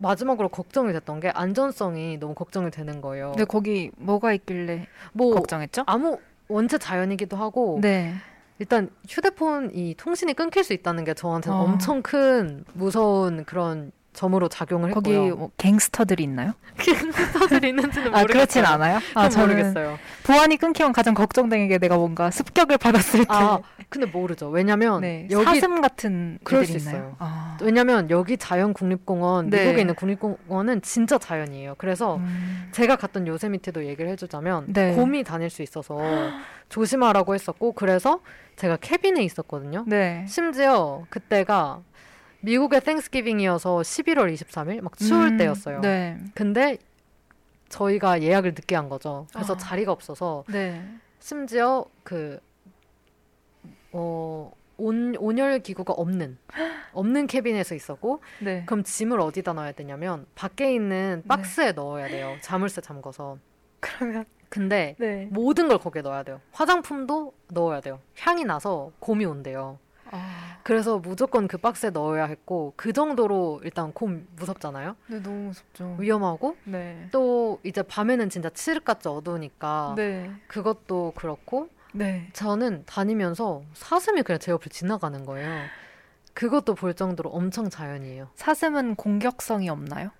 마지막으로 걱정이 됐던 게 안전성이 너무 걱정이 되는 거예요. 근데 거기 뭐가 있길래 뭐 걱정했죠? 아무 원체 자연이기도 하고 네. 일단 휴대폰 이 통신이 끊길 수 있다는 게 저한테는 어. 엄청 큰 무서운 그런 점으로 작용을 거기 했고요. 뭐 갱스터들이 있나요? 갱스터들이 있는지는 아 모르겠어요. 그렇진 않아요. 아 모르겠어요. 보안이 끊기면 가장 걱정되는 게 내가 뭔가 습격을 받았을 때. 아 근데 모르죠. 왜냐면 네. 여기 사슴 같은 그럴 수 있나요? 있어요. 아. 왜냐면 여기 자연 국립공원 네. 미국에 있는 국립공원은 진짜 자연이에요. 그래서 음. 제가 갔던 요세미티도 얘기를 해주자면 네. 곰이 다닐 수 있어서 조심하라고 했었고 그래서 제가 캐빈에 있었거든요. 네. 심지어 그때가 미국의 땡스기빙이어서 11월 23일 막 추울 음, 때였어요. 네. 근데 저희가 예약을 늦게 한 거죠. 그래서 아. 자리가 없어서 네. 심지어 그 어, 온, 온열 기구가 없는 없는 캐빈에서 있었고 네. 그럼 짐을 어디다 넣어야 되냐면 밖에 있는 네. 박스에 넣어야 돼요. 자물쇠 잠궈서. 그러면 근데 네. 모든 걸 거기에 넣어야 돼요. 화장품도 넣어야 돼요. 향이 나서 곰이 온대요. 아, 그래서 무조건 그 박스에 넣어야 했고 그 정도로 일단 곰 무섭잖아요. 네 너무 무섭죠. 위험하고 네. 또 이제 밤에는 진짜 칠흑같이 어두우니까 네. 그것도 그렇고 네. 저는 다니면서 사슴이 그냥 제 옆을 지나가는 거예요. 그것도 볼 정도로 엄청 자연이에요. 사슴은 공격성이 없나요?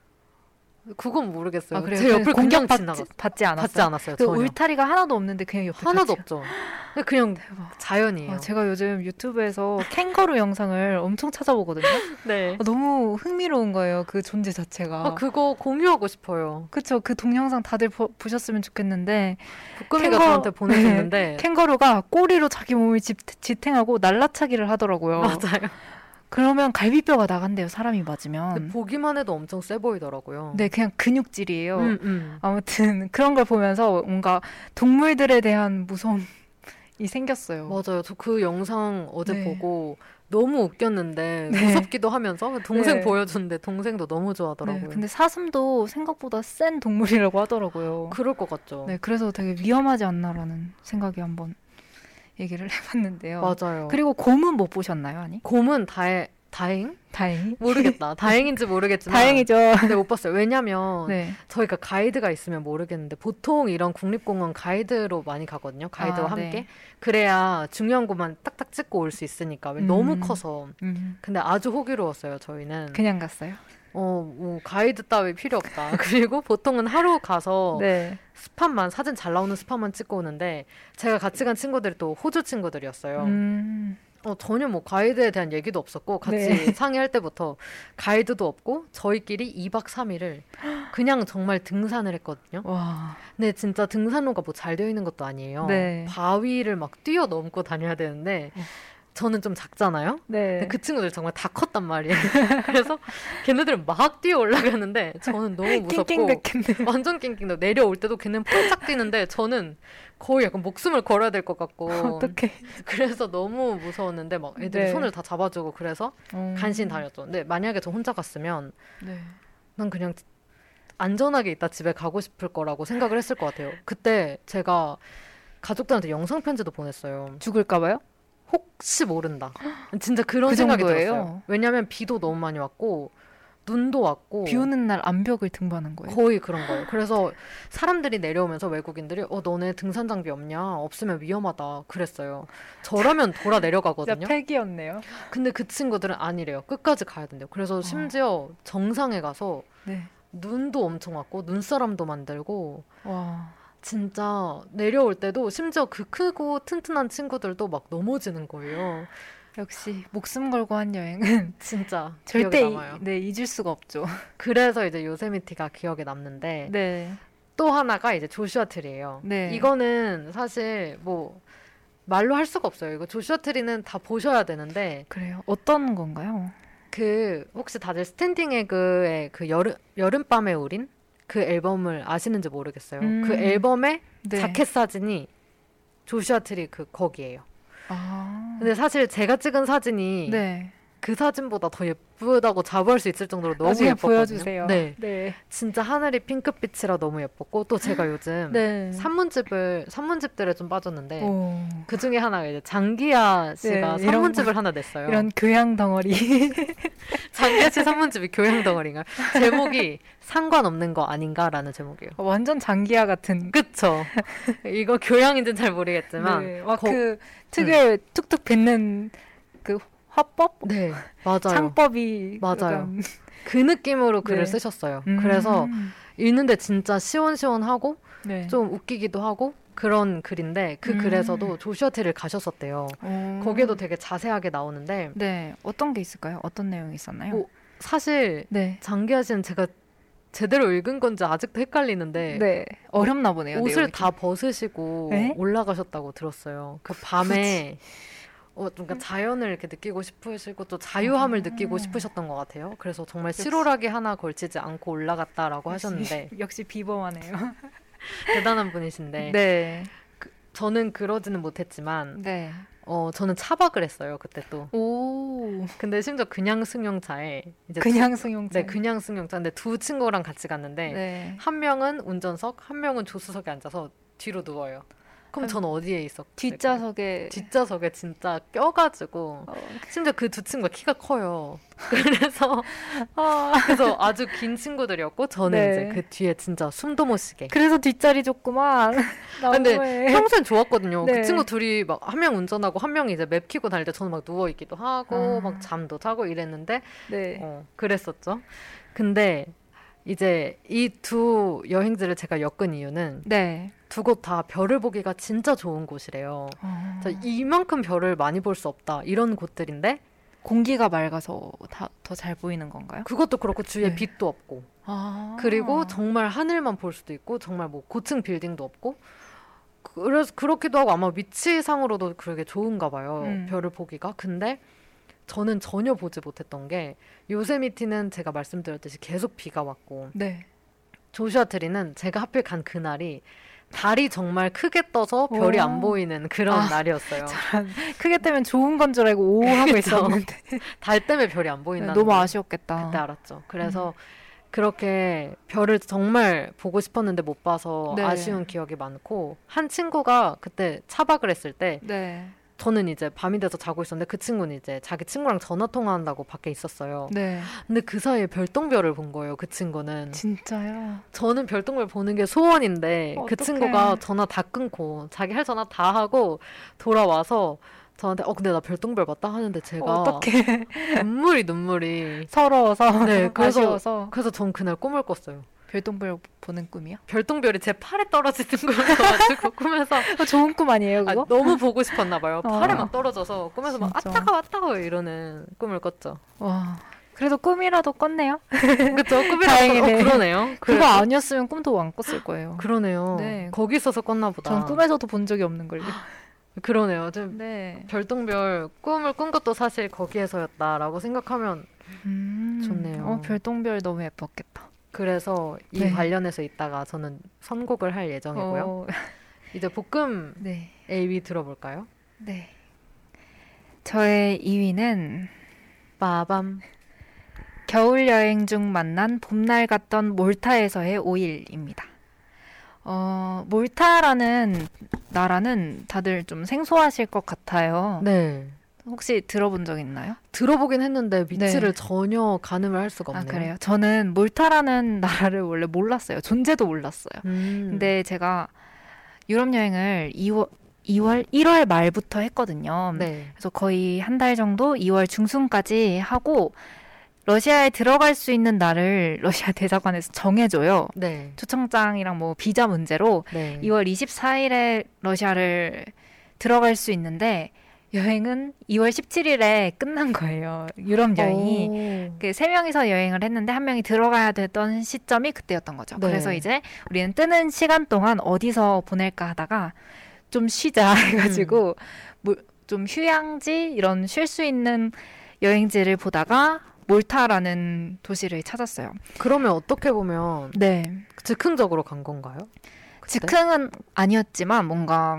그건 모르겠어요. 아 그래요? 제 옆을 공격 받지 지나갔어요. 받지 않았어요. 받지 않았어요. 그. 울타리가 하나도 없는데 그냥 옆에 하나도 같이- 없죠. 그냥- 대박. 자연이에요. 아, 제가 요즘 유튜브에서 캥거루 영상을 엄청 찾아보거든요. 네. 아, 너무 흥미로운 거예요. 그 존재 자체가. 아, 그거 공유하고 싶어요. 그쵸. 그 동영상 다들 보, 보셨으면 좋겠는데 북금이가 캥거- 저한테 보내줬는데 캥거루가 꼬리로 자기 몸을 집, 지탱하고 날라차기를 하더라고요. 맞아요. 그러면 갈비뼈가 나간대요. 사람이 맞으면. 보기만 해도 엄청 세 보이더라고요. 네, 그냥 근육질이에요. 음, 음. 아무튼 그런 걸 보면서 뭔가 동물들에 대한 무서움이 생겼어요. 맞아요. 저 그 영상 어제 네. 보고 너무 웃겼는데 네. 무섭기도 하면서 동생 네. 보여줬는데 동생도 너무 네, 좋아하더라고요. 근데 사슴도 생각보다 센 동물이라고 하더라고요. 그럴 것 같죠. 네, 그래서 되게 위험하지 않나라는 생각이 한번 얘기를 해봤는데요. 맞아요. 그리고 곰은 못 보셨나요, 아니? 곰은 다행 다행 다행히. 모르겠다. 다행인지 모르겠지만 다행이죠. 근데 못 봤어요. 왜냐면 네. 저희가 가이드가 있으면 모르겠는데 보통 이런 국립공원 가이드로 많이 가거든요. 가이드와 아, 함께. 네. 그래야 중요한 것만 딱딱 찍고 올 수 있으니까. 왜 너무 음. 커서. 음, 근데 아주 호기로웠어요. 저희는. 그냥 갔어요. 어, 뭐 가이드 따위 필요 없다. 그리고 보통은 하루 가서 네. 스팟만 사진 잘 나오는 스팟만 찍고 오는데 제가 같이 간 친구들이 또 호주 친구들이었어요. 음, 어, 전혀 뭐 가이드에 대한 얘기도 없었고 같이 네. 상의할 때부터 가이드도 없고 저희끼리 2박 3일을 그냥 정말 등산을 했거든요. 와. 근데 진짜 등산로가 뭐 잘 되어 있는 것도 아니에요. 네. 바위를 막 뛰어넘고 다녀야 되는데 어. 저는 좀 작잖아요. 네. 그 친구들 정말 다 컸단 말이에요. 그래서 걔네들은 막 뛰어 올라가는데 저는 너무 무섭고 낑낑댔겠네. 완전 낑낑 내려올 때도 걔는 폴짝 뛰는데 저는 거의 약간 목숨을 걸어야 될 것 같고 어떡해. 그래서 너무 무서웠는데 막 애들이 네. 손을 다 잡아주고 그래서 음. 간신히 다녔죠. 근데 만약에 저 혼자 갔으면 네. 난 그냥 안전하게 있다 집에 가고 싶을 거라고 생각을 했을 것 같아요. 그때 제가 가족들한테 영상 편지도 보냈어요. 죽을까 봐요? 혹시 모른다. 진짜 그런 그 생각이 정도예요? 들었어요. 왜냐하면 비도 너무 많이 왔고 눈도 왔고 비 오는 날 암벽을 등반한 거예요. 거의 그런 거예요. 그래서 사람들이 내려오면서 외국인들이 어 너네 등산 장비 없냐? 없으면 위험하다. 그랬어요. 저라면 돌아 내려가거든요. 팩이었네요. 근데 그 친구들은 아니래요. 끝까지 가야 된대요. 그래서 심지어 정상에 가서 네. 눈도 엄청 왔고 눈사람도 만들고 와. 진짜 내려올 때도 심지어 그 크고 튼튼한 친구들도 막 넘어지는 거예요. 역시 목숨 걸고 한 여행은 진짜 절대 남아요. 네 잊을 수가 없죠. 그래서 이제 요세미티가 기억에 남는데 네. 또 하나가 이제 조슈아 트리예요. 네. 이거는 사실 뭐 말로 할 수가 없어요. 이거 조슈아 트리는 다 보셔야 되는데 그래요. 어떤 건가요? 그 혹시 다들 스탠딩 에그의 그 여름 여름밤의 우린 그 앨범을 아시는지 모르겠어요. 음. 그 앨범의 네. 자켓 사진이 조슈아 트리 그 거기에요. 아. 근데 사실 제가 찍은 사진이 네. 그 사진보다 더 예쁘다고 자부할 수 있을 정도로 너무 예뻤거든요. 보여주세요. 네, 네. 진짜 하늘이 핑크빛이라 너무 예뻤고 또 제가 요즘 네. 산문집을 산문집들에 좀 빠졌는데 오. 그 중에 하나가 이제 장기야 씨가 네, 이런 산문집을 하나 냈어요. 이런 교양 덩어리. 장기야 씨 산문집이 교양 덩어리인가요? 제목이 상관없는 거 아닌가라는 제목이에요. 완전 장기야 같은. 그쵸? 이거 교양인지는 잘 모르겠지만 네. 와, 거- 그 특유의 툭툭 뱉는 그 화법? 네 맞아요. 창법이 맞아요. 그 느낌으로 글을 네. 쓰셨어요. 음. 그래서 읽는데 진짜 시원시원하고 네. 좀 웃기기도 하고 그런 글인데 그 음. 글에서도 조슈아트를 가셨었대요. 오. 거기에도 되게 자세하게 나오는데 네. 어떤 게 있을까요? 어떤 내용이 있었나요? 뭐, 사실 네. 장기하 씨는 제가 제대로 읽은 건지 아직도 헷갈리는데 네. 어렵나 보네요. 옷을 내용이. 다 벗으시고 네? 올라가셨다고 들었어요. 그 밤에 어, 뭔가 자연을 이렇게 느끼고 싶으시고 또 자유함을 아. 느끼고 싶으셨던 것 같아요. 그래서 정말 역시. 실오라기 하나 걸치지 않고 올라갔다라고 하셨는데 역시 비범하네요. 대단한 분이신데 네. 저는 그러지는 못했지만 네. 어 저는 차박을 했어요 그때 또. 오. 근데 심지어 그냥 승용차에 이제 그냥 승용차. 네 그냥 승용차. 근데 두 친구랑 같이 갔는데 네. 한 명은 운전석, 한 명은 조수석에 앉아서 뒤로 누워요. 그럼 아, 전 어디에 있었? 뒷좌석에 뒷좌석에 진짜 껴가지고 어, 심지어 그 두 친구가 키가 커요. 그래서 아, 그래서 아주 긴 친구들이었고 저는 네. 이제 그 뒤에 진짜 숨도 못 쉬게. 그래서 뒷자리 줬구만. 근데 너무해. 평소엔 좋았거든요. 네. 그 친구 둘이 막 한 명 운전하고 한 명이 이제 맵 키고 다닐 때 저는 막 누워 있기도 하고 아. 막 잠도 자고 이랬는데 네. 어, 그랬었죠. 근데 이제 이 두 여행지를 제가 엮은 이유는 네. 두 곳 다 별을 보기가 진짜 좋은 곳이래요. 어, 자, 이만큼 별을 많이 볼 수 없다 이런 곳들인데 공기가 맑아서 더 잘 보이는 건가요? 그것도 그렇고 주위에 네. 빛도 없고 아. 그리고 정말 하늘만 볼 수도 있고 정말 뭐 고층 빌딩도 없고 그래서 그렇기도 하고 아마 위치상으로도 그러게 좋은가 봐요 음. 별을 보기가 근데 저는 전혀 보지 못했던 게 요세미티는 제가 말씀드렸듯이 계속 비가 왔고 네. 조슈아 트리는 제가 하필 간 그날이 달이 정말 크게 떠서 별이 오. 안 보이는 그런 아, 날이었어요. 크게 뜨면 좋은 건 줄 알고 오 하고. 있었는데 달 때문에 별이 안 보인다는 너무 걸 아쉬웠겠다. 그때 알았죠. 그래서 그렇게 별을 정말 보고 싶었는데 못 봐서 네. 아쉬운 기억이 많고 한 친구가 그때 차박을 했을 때 네. 저는 이제 밤이 돼서 자고 있었는데 그 친구는 이제 자기 친구랑 전화 통화한다고 밖에 있었어요. 네. 근데 그 사이에 별똥별을 본 거예요. 그 친구는. 진짜요. 저는 별똥별 보는 게 소원인데 그 어떡해. 친구가 전화 다 끊고 자기 할 전화 다 하고 돌아와서 저한테 어 근데 나 별똥별 봤다 하는데 제가 어떻게 눈물이 눈물이 서러워서 네, 그래서- 아쉬워서 그래서 전 그날 꿈을 꿨어요. 별똥별 보는 꿈이요? 별똥별이 제 팔에 떨어지는 걸 봐가지고 꿈에서 어, 좋은 꿈 아니에요 아, 그거? 너무 보고 싶었나 봐요. 어. 팔에 막 떨어져서 꿈에서 막 진짜. 아따가 왔다가 이러는 꿈을 꿨죠. 와. 그래도 꿈이라도 꿨네요. 그쵸? 꿈이라고 다행이네. 어, 그러네요. 그거 그래서- 아니었으면 꿈도 안 꿨을 거예요. 그러네요. 네. 거기 있어서 꿨나 보다. 전 꿈에서도 본 적이 없는 걸요. 그러네요. 좀 네. 별똥별 꿈을 꾼 것도 사실 거기에서였다라고 생각하면 음. 좋네요. 어, 별똥별 너무 예뻤겠다. 그래서 이 네. 관련해서 이따가 저는 선곡을 할 예정이고요. 어, 이제 볶음 네. AV 들어볼까요? 네. 저의 2위는 빠밤. 겨울 여행 중 만난 봄날 갔던 몰타에서의 5일입니다. 어, 몰타라는 나라는 다들 좀 생소하실 것 같아요. 네. 혹시 들어본 적 있나요? 들어보긴 했는데 위치를 네. 전혀 가늠을 할 수가 아, 없네요. 그래요? 저는 몰타라는 나라를 원래 몰랐어요. 존재도 몰랐어요. 음. 근데 제가 유럽 여행을 2월, 2월, 1월 말부터 했거든요. 네. 그래서 거의 한 달 정도 2월 중순까지 하고 러시아에 들어갈 수 있는 날을 러시아 대사관에서 정해줘요. 네. 초청장이랑 뭐 비자 문제로 네. 2월 24일에 러시아를 들어갈 수 있는데 여행은 2월 17일에 끝난 거예요. 유럽 여행이. 오. 그세 명이서 여행을 했는데 한 명이 들어가야 되던 시점이 그때였던 거죠. 네. 그래서 이제 우리는 뜨는 시간 동안 어디서 보낼까 하다가 좀 쉬자 해가지고 뭐좀 휴양지 이런 쉴 수 있는 여행지를 보다가 몰타라는 도시를 찾았어요. 그러면 어떻게 보면 네. 즉흥적으로 간 건가요? 그때? 즉흥은 아니었지만 뭔가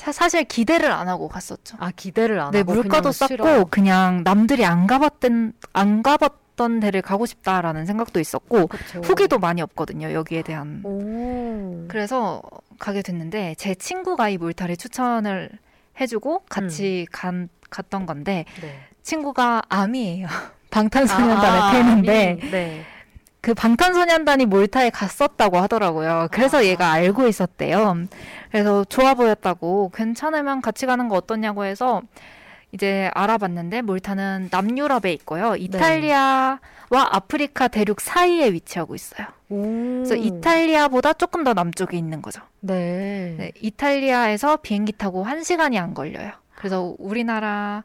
사- 사실 기대를 안 하고 갔었죠. 아 기대를 안 네, 하고 물가도 쌌고 싫어. 그냥 남들이 안 가봤던 안 가봤던 데를 가고 싶다라는 생각도 있었고 그쵸. 후기도 많이 없거든요. 여기에 대한. 오. 그래서 가게 됐는데 제 친구가 이 몰타를 추천을 해주고 같이 간, 갔던 건데 네. 친구가 암이에요. 방탄소년단의 아, 팬인데 아미. 네. 그 방탄소년단이 몰타에 갔었다고 하더라고요. 그래서 아. 얘가 알고 있었대요. 그래서 좋아 보였다고 괜찮으면 같이 가는 거 어떠냐고 해서 이제 알아봤는데 몰타는 남유럽에 있고요. 이탈리아와 아프리카 대륙 사이에 위치하고 있어요. 오. 그래서 이탈리아보다 조금 더 남쪽에 있는 거죠. 네. 네, 이탈리아에서 비행기 타고 한 시간이 안 걸려요. 그래서 우리나라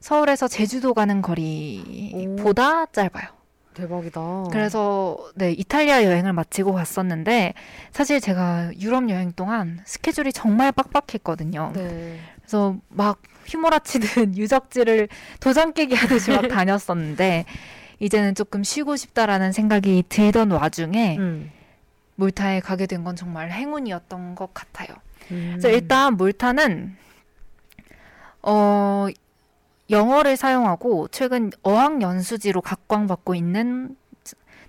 서울에서 제주도 가는 거리보다 짧아요. 대박이다. 그래서 네 이탈리아 여행을 마치고 갔었는데 사실 제가 유럽 여행 동안 스케줄이 정말 빡빡했거든요. 네. 그래서 막 휘몰아치듯 유적지를 도장 깨기 하듯이 막 다녔었는데 이제는 조금 쉬고 싶다라는 생각이 들던 와중에 음. 몰타에 가게 된 건 정말 행운이었던 것 같아요. 음. 그래서 일단 몰타는 어 영어를 사용하고 최근 어학 연수지로 각광받고 있는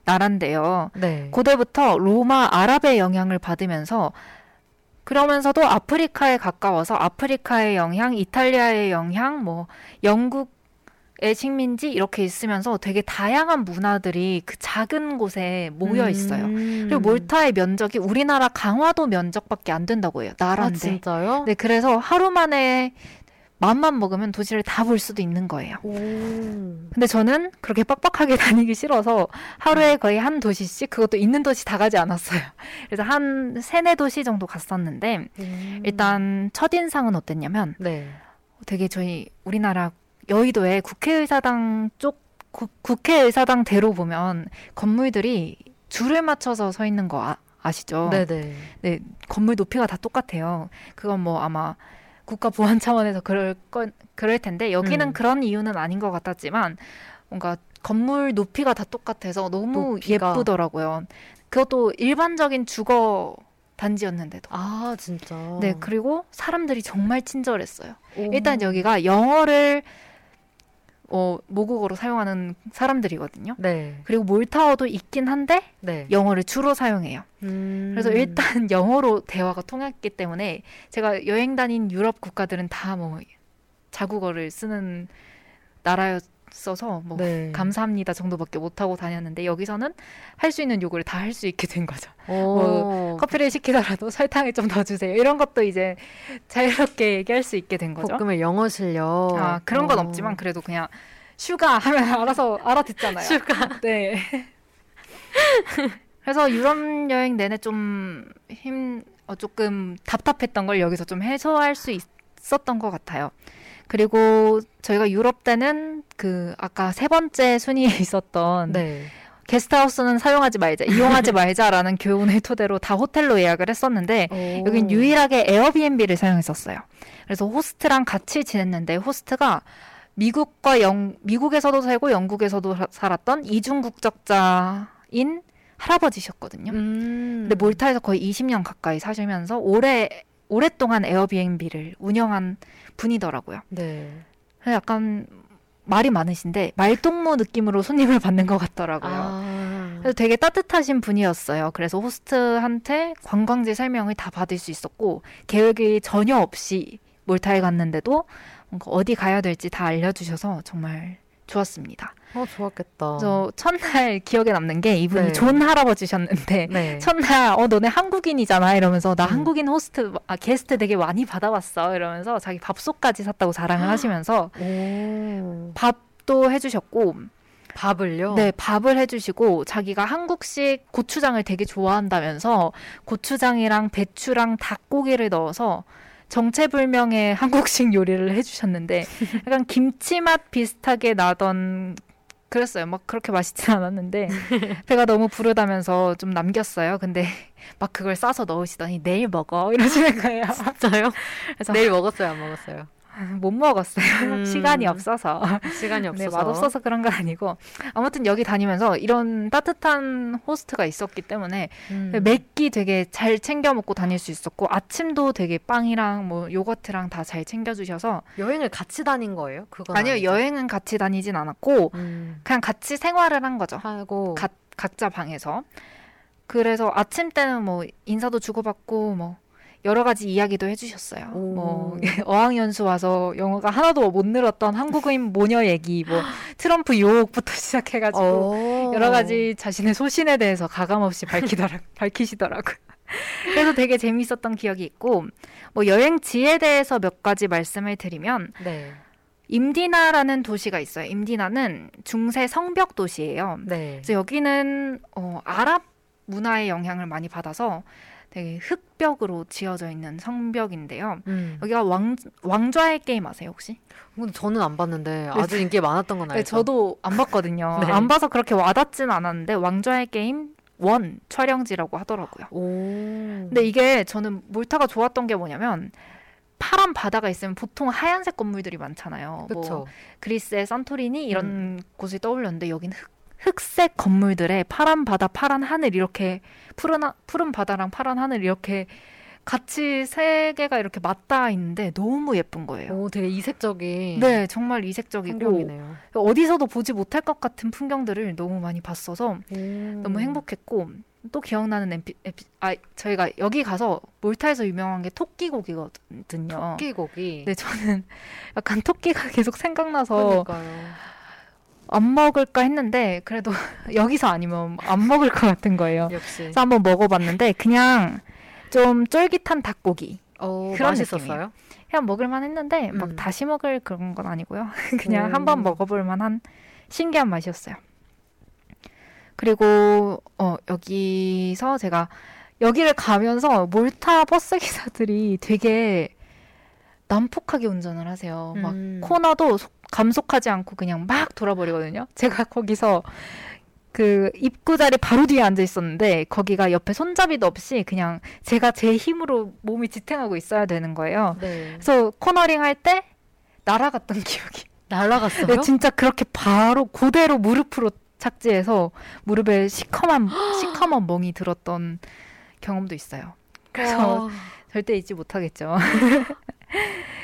나라인데요. 네. 고대부터 로마 아랍의 영향을 받으면서 그러면서도 아프리카에 가까워서 아프리카의 영향, 이탈리아의 영향, 뭐 영국의 식민지 이렇게 있으면서 되게 다양한 문화들이 그 작은 곳에 모여 있어요. 음. 그리고 몰타의 면적이 우리나라 강화도 면적밖에 안 된다고 해요. 아 나라인데. 진짜요? 네, 그래서 하루 만에 맘만 먹으면 도시를 다 볼 수도 있는 거예요. 오. 근데 저는 그렇게 빡빡하게 다니기 싫어서 하루에 거의 한 도시씩 그것도 있는 도시 다 가지 않았어요. 그래서 한 세네 도시 정도 갔었는데 음. 일단 첫인상은 어땠냐면 네. 되게 저희 우리나라 여의도에 국회의사당 쪽 구- 국회의사당 대로 보면 건물들이 줄을 맞춰서 서 있는 거 아, 아시죠? 네네. 네, 건물 높이가 다 똑같아요. 그건 뭐 아마 국가 보안 차원에서 그럴 건 그럴 텐데 여기는 음. 그런 이유는 아닌 것 같았지만 뭔가 건물 높이가 다 똑같아서 너무 높이가. 예쁘더라고요. 그것도 일반적인 주거 단지였는데도. 아 진짜. 네, 그리고 사람들이 정말 친절했어요. 오. 일단 여기가 영어를 어, 모국어로 사용하는 사람들이거든요. 네. 그리고 몰타워도 있긴 한데 네. 영어를 주로 사용해요. 음. 그래서 일단 영어로 대화가 통했기 때문에 제가 여행 다닌 유럽 국가들은 다 뭐 자국어를 쓰는 나라였 어서 뭐 네. 감사합니다 정도밖에 못 하고 다녔는데 여기서는 할 수 있는 요구를 다 할 수 있게 된 거죠. 오. 뭐 커피를 시키더라도 설탕을 좀 더 주세요. 이런 것도 이제 자유롭게 얘기할 수 있게 된 거죠. 볶음의 영어 실력. 아 그런 건 어. 없지만 그래도 그냥 sugar 하면 알아서 알아듣잖아요. sugar. 네. 그래서 유럽 여행 내내 좀 힘, 어, 조금 답답했던 걸 여기서 좀 해소할 수 있었던 것 같아요. 그리고 저희가 유럽 때는 그 아까 세 번째 순위에 있었던 네. 게스트하우스는 사용하지 말자, 이용하지 말자라는 교훈을 토대로 다 호텔로 예약을 했었는데 오. 여긴 유일하게 에어비앤비를 사용했었어요. 그래서 호스트랑 같이 지냈는데 호스트가 미국과 영 미국에서도 살고 영국에서도 사- 살았던 이중 국적자인 할아버지셨거든요. 음. 근데 몰타에서 거의 20년 가까이 사시면서 오래 오랫동안 에어비앤비를 운영한 분이더라고요. 네. 약간 말이 많으신데 말동무 느낌으로 손님을 받는 것 같더라고요. 아. 그래서 되게 따뜻하신 분이었어요. 그래서 호스트한테 관광지 설명을 다 받을 수 있었고 계획이 전혀 없이 몰타에 갔는데도 뭔가 어디 가야 될지 다 알려주셔서 정말 좋았습니다. 어 좋았겠다. 그래서 첫날 기억에 남는 게 이분이 네. 존 할아버지셨는데 네. 첫날 어 너네 한국인이잖아 이러면서 나 음. 한국인 호스트 아 게스트 되게 많이 받아왔어 이러면서 자기 밥솥까지 샀다고 자랑을 하시면서 오. 밥도 해주셨고 밥을요? 네, 밥을 해주시고 자기가 한국식 고추장을 되게 좋아한다면서 고추장이랑 배추랑 닭고기를 넣어서 정체불명의 한국식 요리를 해주셨는데 약간 김치 맛 비슷하게 나던 그랬어요. 막 그렇게 맛있진 않았는데 배가 너무 부르다면서 좀 남겼어요. 근데 막 그걸 싸서 넣으시더니 내일 먹어 이러시는 거예요. 진짜요? 그래서 내일 먹었어요, 안 먹었어요? 못 먹었어요. 음. 시간이 없어서. 시간이 네, 없어서. 맛없어서 그런 건 아니고 아무튼 여기 다니면서 이런 따뜻한 호스트가 있었기 때문에 음. 맵기 되게 잘 챙겨 먹고 다닐 수 있었고 아침도 되게 빵이랑 뭐 요거트랑 다 잘 챙겨 주셔서 여행을 같이 다닌 거예요? 그건 아니요 아니죠? 여행은 같이 다니진 않았고 음. 그냥 같이 생활을 한 거죠 하고 각, 각자 방에서 그래서 아침 때는 뭐 인사도 주고받고 뭐 여러 가지 이야기도 해주셨어요. 오. 뭐 어학연수 와서 영어가 하나도 못 늘었던 한국인 모녀 얘기, 뭐 트럼프 유혹부터 시작해가지고 오. 여러 가지 자신의 소신에 대해서 가감 없이 밝히더라, 밝히시더라고요. 그래서 되게 재밌었던 기억이 있고, 뭐 여행지에 대해서 몇 가지 말씀을 드리면, 네. 임디나라는 도시가 있어요. 임디나는 중세 성벽 도시예요. 네. 그래서 여기는 어, 아랍 문화의 영향을 많이 받아서 되게 흑벽으로 지어져 있는 성벽인데요. 음. 여기가 왕, 왕좌의 게임 아세요, 혹시? 저는 안 봤는데 아주 인기 많았던 건 알죠. 네, 저도 안 봤거든요. 네. 안 봐서 그렇게 와닿진 않았는데 왕좌의 게임 원 촬영지라고 하더라고요. 오. 근데 이게 저는 몰타가 좋았던 게 뭐냐면 파란 바다가 있으면 보통 하얀색 건물들이 많잖아요. 뭐 그렇죠. 그리스의 산토리니 이런 곳을 떠올렸는데 여기는 흑, 흑색 건물들에 파란 바다, 파란 하늘 이렇게 푸른 하- 푸른 바다랑 파란 하늘 이렇게 같이 세 개가 이렇게 맞닿아 있는데 너무 예쁜 거예요. 오, 되게 이색적인 네, 정말 이색적이고 풍경이네요. 어디서도 보지 못할 것 같은 풍경들을 너무 많이 봤어서 음. 너무 행복했고 또 기억나는 에피, 에피, 아 저희가 여기 가서 몰타에서 유명한 게 토끼고기거든요. 토끼고기. 네, 저는 약간 토끼가 계속 생각나서 그러니까요. 안 먹을까 했는데 그래도 여기서 아니면 안 먹을 것 같은 거예요. 역시. 그래서 한번 먹어봤는데 그냥 좀 쫄깃한 닭고기 어, 그런 맛있었어요? 그냥 먹을만 했는데 막 음. 다시 먹을 그런 건 아니고요. 그냥 오. 한번 먹어볼 만한 신기한 맛이었어요. 그리고 어 여기서 제가 여기를 가면서 몰타 버스 기사들이 되게 난폭하게 운전을 하세요. 막 음. 코너도 속- 감속하지 않고 그냥 막 돌아버리거든요. 제가 거기서 그 입구 자리 바로 뒤에 앉아 있었는데 거기가 옆에 손잡이도 없이 그냥 제가 제 힘으로 몸이 지탱하고 있어야 되는 거예요. 네. 그래서 코너링 할 때 날아갔던 기억이. 날아갔어요? 네, 진짜 그렇게 바로 그대로 무릎으로 착지해서 무릎에 시커먼 시커먼 멍이 들었던 경험도 있어요. 그래서 와. 절대 잊지 못하겠죠.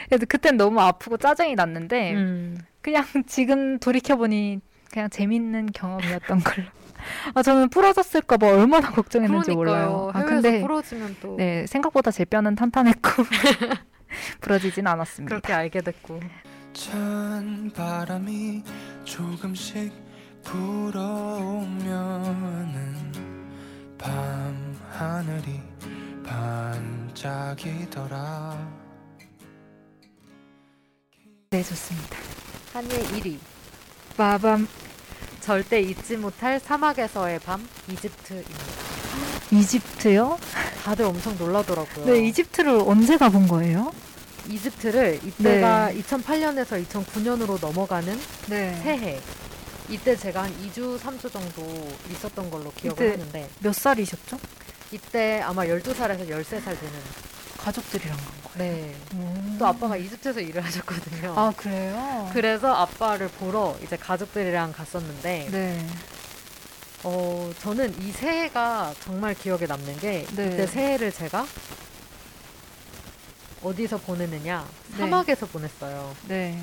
그래서 그땐 너무 아프고 짜증이 났는데 음. 그냥 지금 돌이켜 보니 그냥 재밌는 경험이었던 걸로. 아 저는 부러졌을까봐 얼마나 걱정했는지 몰라요. 아 해외에서 근데 부러지면 또 네 생각보다 제 뼈는 탄탄했고 부러지진 않았습니다. 그렇게 알게 됐고. 찬 바람이 조금씩 불어오면은 밤 하늘이 반짝이더라 네 좋습니다. 한예 1위. 마밤 절대 잊지 못할 사막에서의 밤 이집트입니다. 이집트요? 다들 엄청 놀라더라고요. 네 이집트를 언제 가본 거예요? 이집트를 이때가 2008년에서 2009년으로 넘어가는 네. 새해. 이때 제가 한 2주, 3주 정도 있었던 걸로 기억을 이때- 하는데 몇 살이셨죠? 이때 아마 12살에서 13살 되는 가족들이랑 간 거예요. 네. 음. 또 아빠가 이집트에서 일을 하셨거든요. 아 그래요? 그래서 아빠를 보러 이제 가족들이랑 갔었는데 네. 어 저는 이 새해가 정말 기억에 남는 게 네. 이때 새해를 제가 어디서 보냈느냐 네. 사막에서 보냈어요. 네.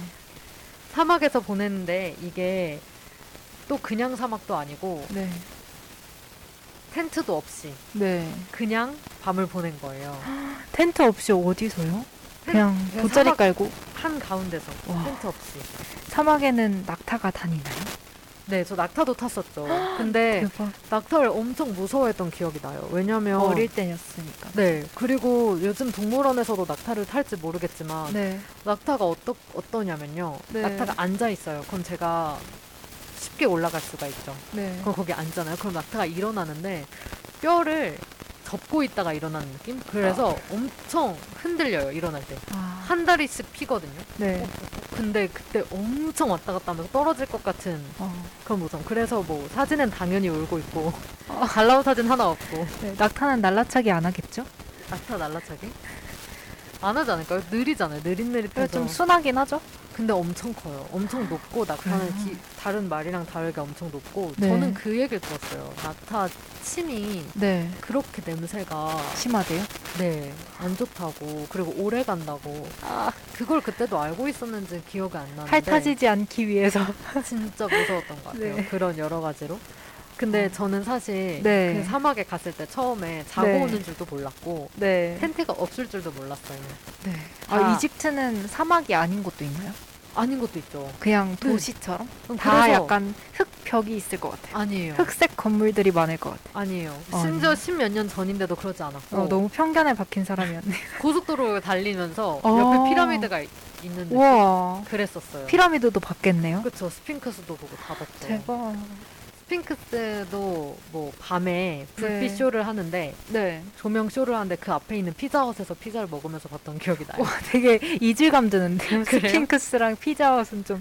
사막에서 보냈는데 이게 또 그냥 사막도 아니고 네. 텐트도 없이 네. 그냥 밤을 보낸 거예요. 텐트 없이 어디서요? 그냥 그냥 돗자리 사막- 깔고 한 가운데서 와. 텐트 없이. 사막에는 낙타가 다니나요? 네, 저 낙타도 탔었죠. 근데 대박. 낙타를 엄청 무서워했던 기억이 나요. 왜냐면 어릴 때였으니까. 네, 그리고 요즘 동물원에서도 낙타를 탈지 모르겠지만 네. 낙타가 어떠, 어떠냐면요. 네. 낙타가 앉아 있어요. 그럼 제가 쉽게 올라갈 수가 있죠. 네. 그럼 거기 앉잖아요. 그럼 낙타가 일어나는데 뼈를 접고 있다가 일어나는 느낌? 그래서 엄청 흔들려요. 일어날 때. 아. 한 다리씩 피거든요. 네. 근데 그때 엄청 왔다 갔다 하면서 떨어질 것 같은 어. 그런 모습. 그래서 뭐 사진은 당연히 울고 있고 잘 나온 사진 하나 없고 네. 낙타는 날라차기 안 하겠죠? 낙타 날라차기? 안 하지 않을까요? 느리잖아요. 느릿느릿해서. 좀 순하긴 하죠. 근데 엄청 커요. 엄청 높고 낙타는 그래요? 기- 다른 말이랑 다르게 엄청 높고 네. 저는 그 얘기를 들었어요. 낙타 침이 네. 그렇게 냄새가 심하대요? 네 안 좋다고 그리고 오래 간다고 아 그걸 그때도 알고 있었는지 기억이 안 나는데 핥아지지 않기 위해서. 진짜 무서웠던 것 같아요. 네. 그런 여러 가지로. 근데 저는 사실 네. 그 사막에 갔을 때 처음에 자고 네. 오는 줄도 몰랐고 네. 텐트가 없을 줄도 몰랐어요. 네. 다- 아, 이집트는 사막이 아닌 곳도 있나요? 아닌 것도 있죠. 그냥 네. 도시처럼? 그럼 다 그래서- 약간 흙벽이 있을 것 같아요. 아니에요. 흙색 건물들이 많을 것 같아요. 아니에요. 어, 심지어 아니에요? 십몇 년 전인데도 그러지 않았고 어, 너무 편견에 박힌 사람이었네. 고속도로 달리면서 어. 옆에 피라미드가 이- 있는데 우와. 그랬었어요. 피라미드도 봤겠네요. 그쵸 스핑크스도 보고 다 봤죠. 대박. 스핑크스도 뭐 밤에 불빛 네. 쇼를 하는데 네. 조명 쇼를 하는데 그 앞에 있는 피자헛에서 피자를 먹으면서 봤던 기억이 나요. 와, 되게 이질감 드는데요. 그래요? 스핑크스랑 피자헛은 좀.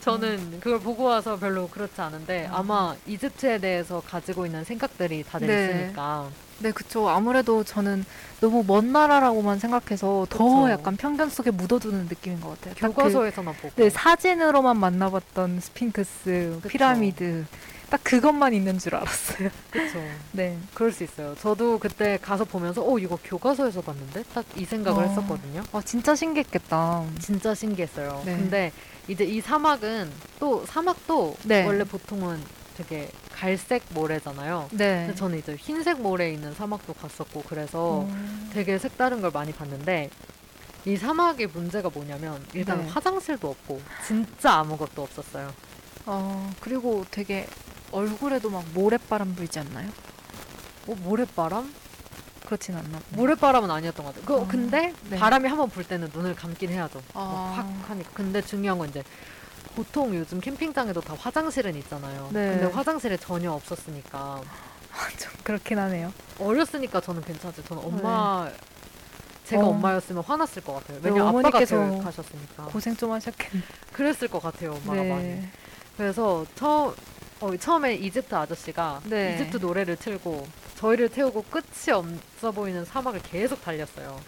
저는 그걸 보고 와서 별로 그렇지 않은데 아마 이집트에 대해서 가지고 있는 생각들이 다들 네. 있으니까 네, 그쵸. 아무래도 저는 너무 먼 나라라고만 생각해서 더 그쵸. 약간 편견 속에 묻어두는 느낌인 것 같아요. 딱 그- 교과서에서만 보고 네, 사진으로만 만나봤던 스핑크스, 그쵸. 피라미드. 딱 그것만 있는 줄 알았어요. 그렇죠. 네. 그럴 수 있어요. 저도 그때 가서 보면서 어 이거 교과서에서 봤는데 딱 이 생각을 어. 했었거든요. 와, 진짜 신기했겠다. 진짜 신기했어요. 네. 근데 이제 이 사막은 또 사막도 네. 원래 보통은 되게 갈색 모래잖아요. 네. 근데 저는 이제 흰색 모래에 있는 사막도 갔었고 그래서 음. 되게 색다른 걸 많이 봤는데 이 사막의 문제가 뭐냐면 일단 네. 화장실도 없고 진짜 아무것도 없었어요. 어, 그리고 되게 얼굴에도 막 모래바람 불지 않나요? 어, 모래바람? 그렇진 않나. 보네. 모래바람은 아니었던 것 같아요. 그, 어, 근데 네. 바람이 한번 불 때는 눈을 감긴 해야죠. 막 아. 확 하니까. 근데 중요한 건 이제 보통 요즘 캠핑장에도 다 화장실은 있잖아요. 네. 근데 화장실에 전혀 없었으니까 좀 그렇긴 하네요. 어렸으니까 저는 괜찮죠. 저는 엄마 제가 어. 엄마였으면 화났을 것 같아요. 네, 왜냐면 아빠가 어머니께서 가셨으니까. 고생 좀 하셨겠네. 그랬을 것 같아요, 엄마가 많이. 네. 그래서 처 어, 처음에 이집트 아저씨가 네. 이집트 노래를 틀고 저희를 태우고 끝이 없어 보이는 사막을 계속 달렸어요.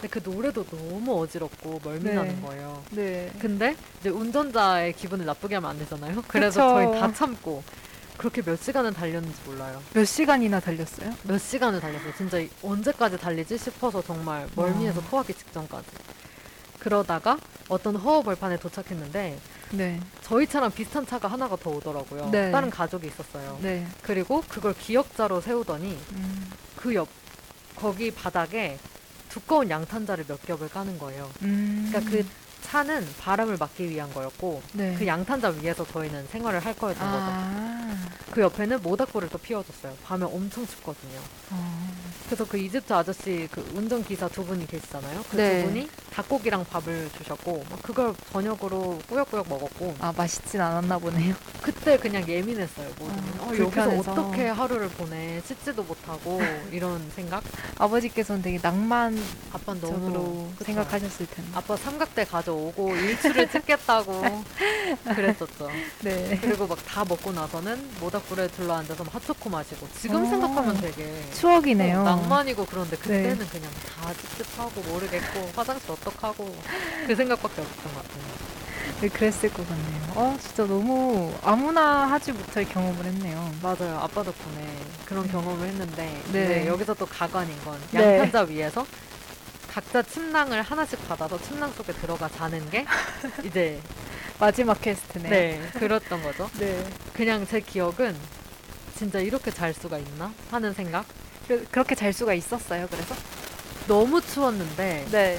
근데 그 노래도 너무 어지럽고 멀미나는 네. 거예요. 네. 근데 이제 운전자의 기분을 나쁘게 하면 안 되잖아요. 그래서 그쵸. 저희 다 참고 그렇게 몇 시간을 달렸는지 몰라요. 몇 시간이나 달렸어요? 몇 시간을 달렸어요. 진짜 이- 언제까지 달리지 싶어서 정말 멀미해서 와. 토하기 직전까지. 그러다가 어떤 허허벌판에 도착했는데 네. 저희 차랑 비슷한 차가 하나가 더 오더라고요. 네. 다른 가족이 있었어요. 네. 그리고 그걸 기역자로 세우더니 음. 그 옆 거기 바닥에 두꺼운 양탄자를 몇 겹을 까는 거예요. 음. 그러니까 그 차는 바람을 막기 위한 거였고 네. 그 양탄자 위에서 저희는 생활을 할 거였던 거죠. 아. 그 옆에는 모닥불을 또 피워줬어요. 밤에 엄청 춥거든요. 어. 그래서 그 이집트 아저씨 그 운전기사 두 분이 계시잖아요. 그 네. 두 분이 닭고기랑 밥을 주셨고 막 그걸 저녁으로 꾸역꾸역 먹었고 아 맛있진 않았나 보네요. 그때 그냥 예민했어요. 아, 어, 여기서 불편해서. 어떻게 하루를 보내 씻지도 못하고 이런 생각 아버지께서는 되게 낭만적으로 아빠 너무 그쵸. 생각하셨을 텐데. 아빠 삼각대 가져오고 일출을 찍겠다고 그랬었죠. 네. 그리고 막 다 먹고 나서는 모닥불에 둘러앉아서 막 핫초코 마시고 지금 어. 생각하면 되게 추억이네요. 어, 낭만이고 그런데 그때는 네. 그냥 다 찝찝하고 모르겠고 화장실 어떡하고 그 생각밖에 없었던 것 같아요. 네, 그랬을 것 같네요. 어, 진짜 너무 아무나 하지 못할 경험을 했네요. 맞아요. 아빠 덕분에 그런 경험을 했는데 네. 이제 여기서 또 가관인 건 네. 양탄자 위에서 각자 침낭을 하나씩 받아서 침낭 속에 들어가 자는 게 이제 마지막 퀘스트네요. 네 그랬던 거죠. 네. 그냥 제 기억은 진짜 이렇게 잘 수가 있나 하는 생각. 그, 그렇게 잘 수가 있었어요. 그래서? 너무 추웠는데 네.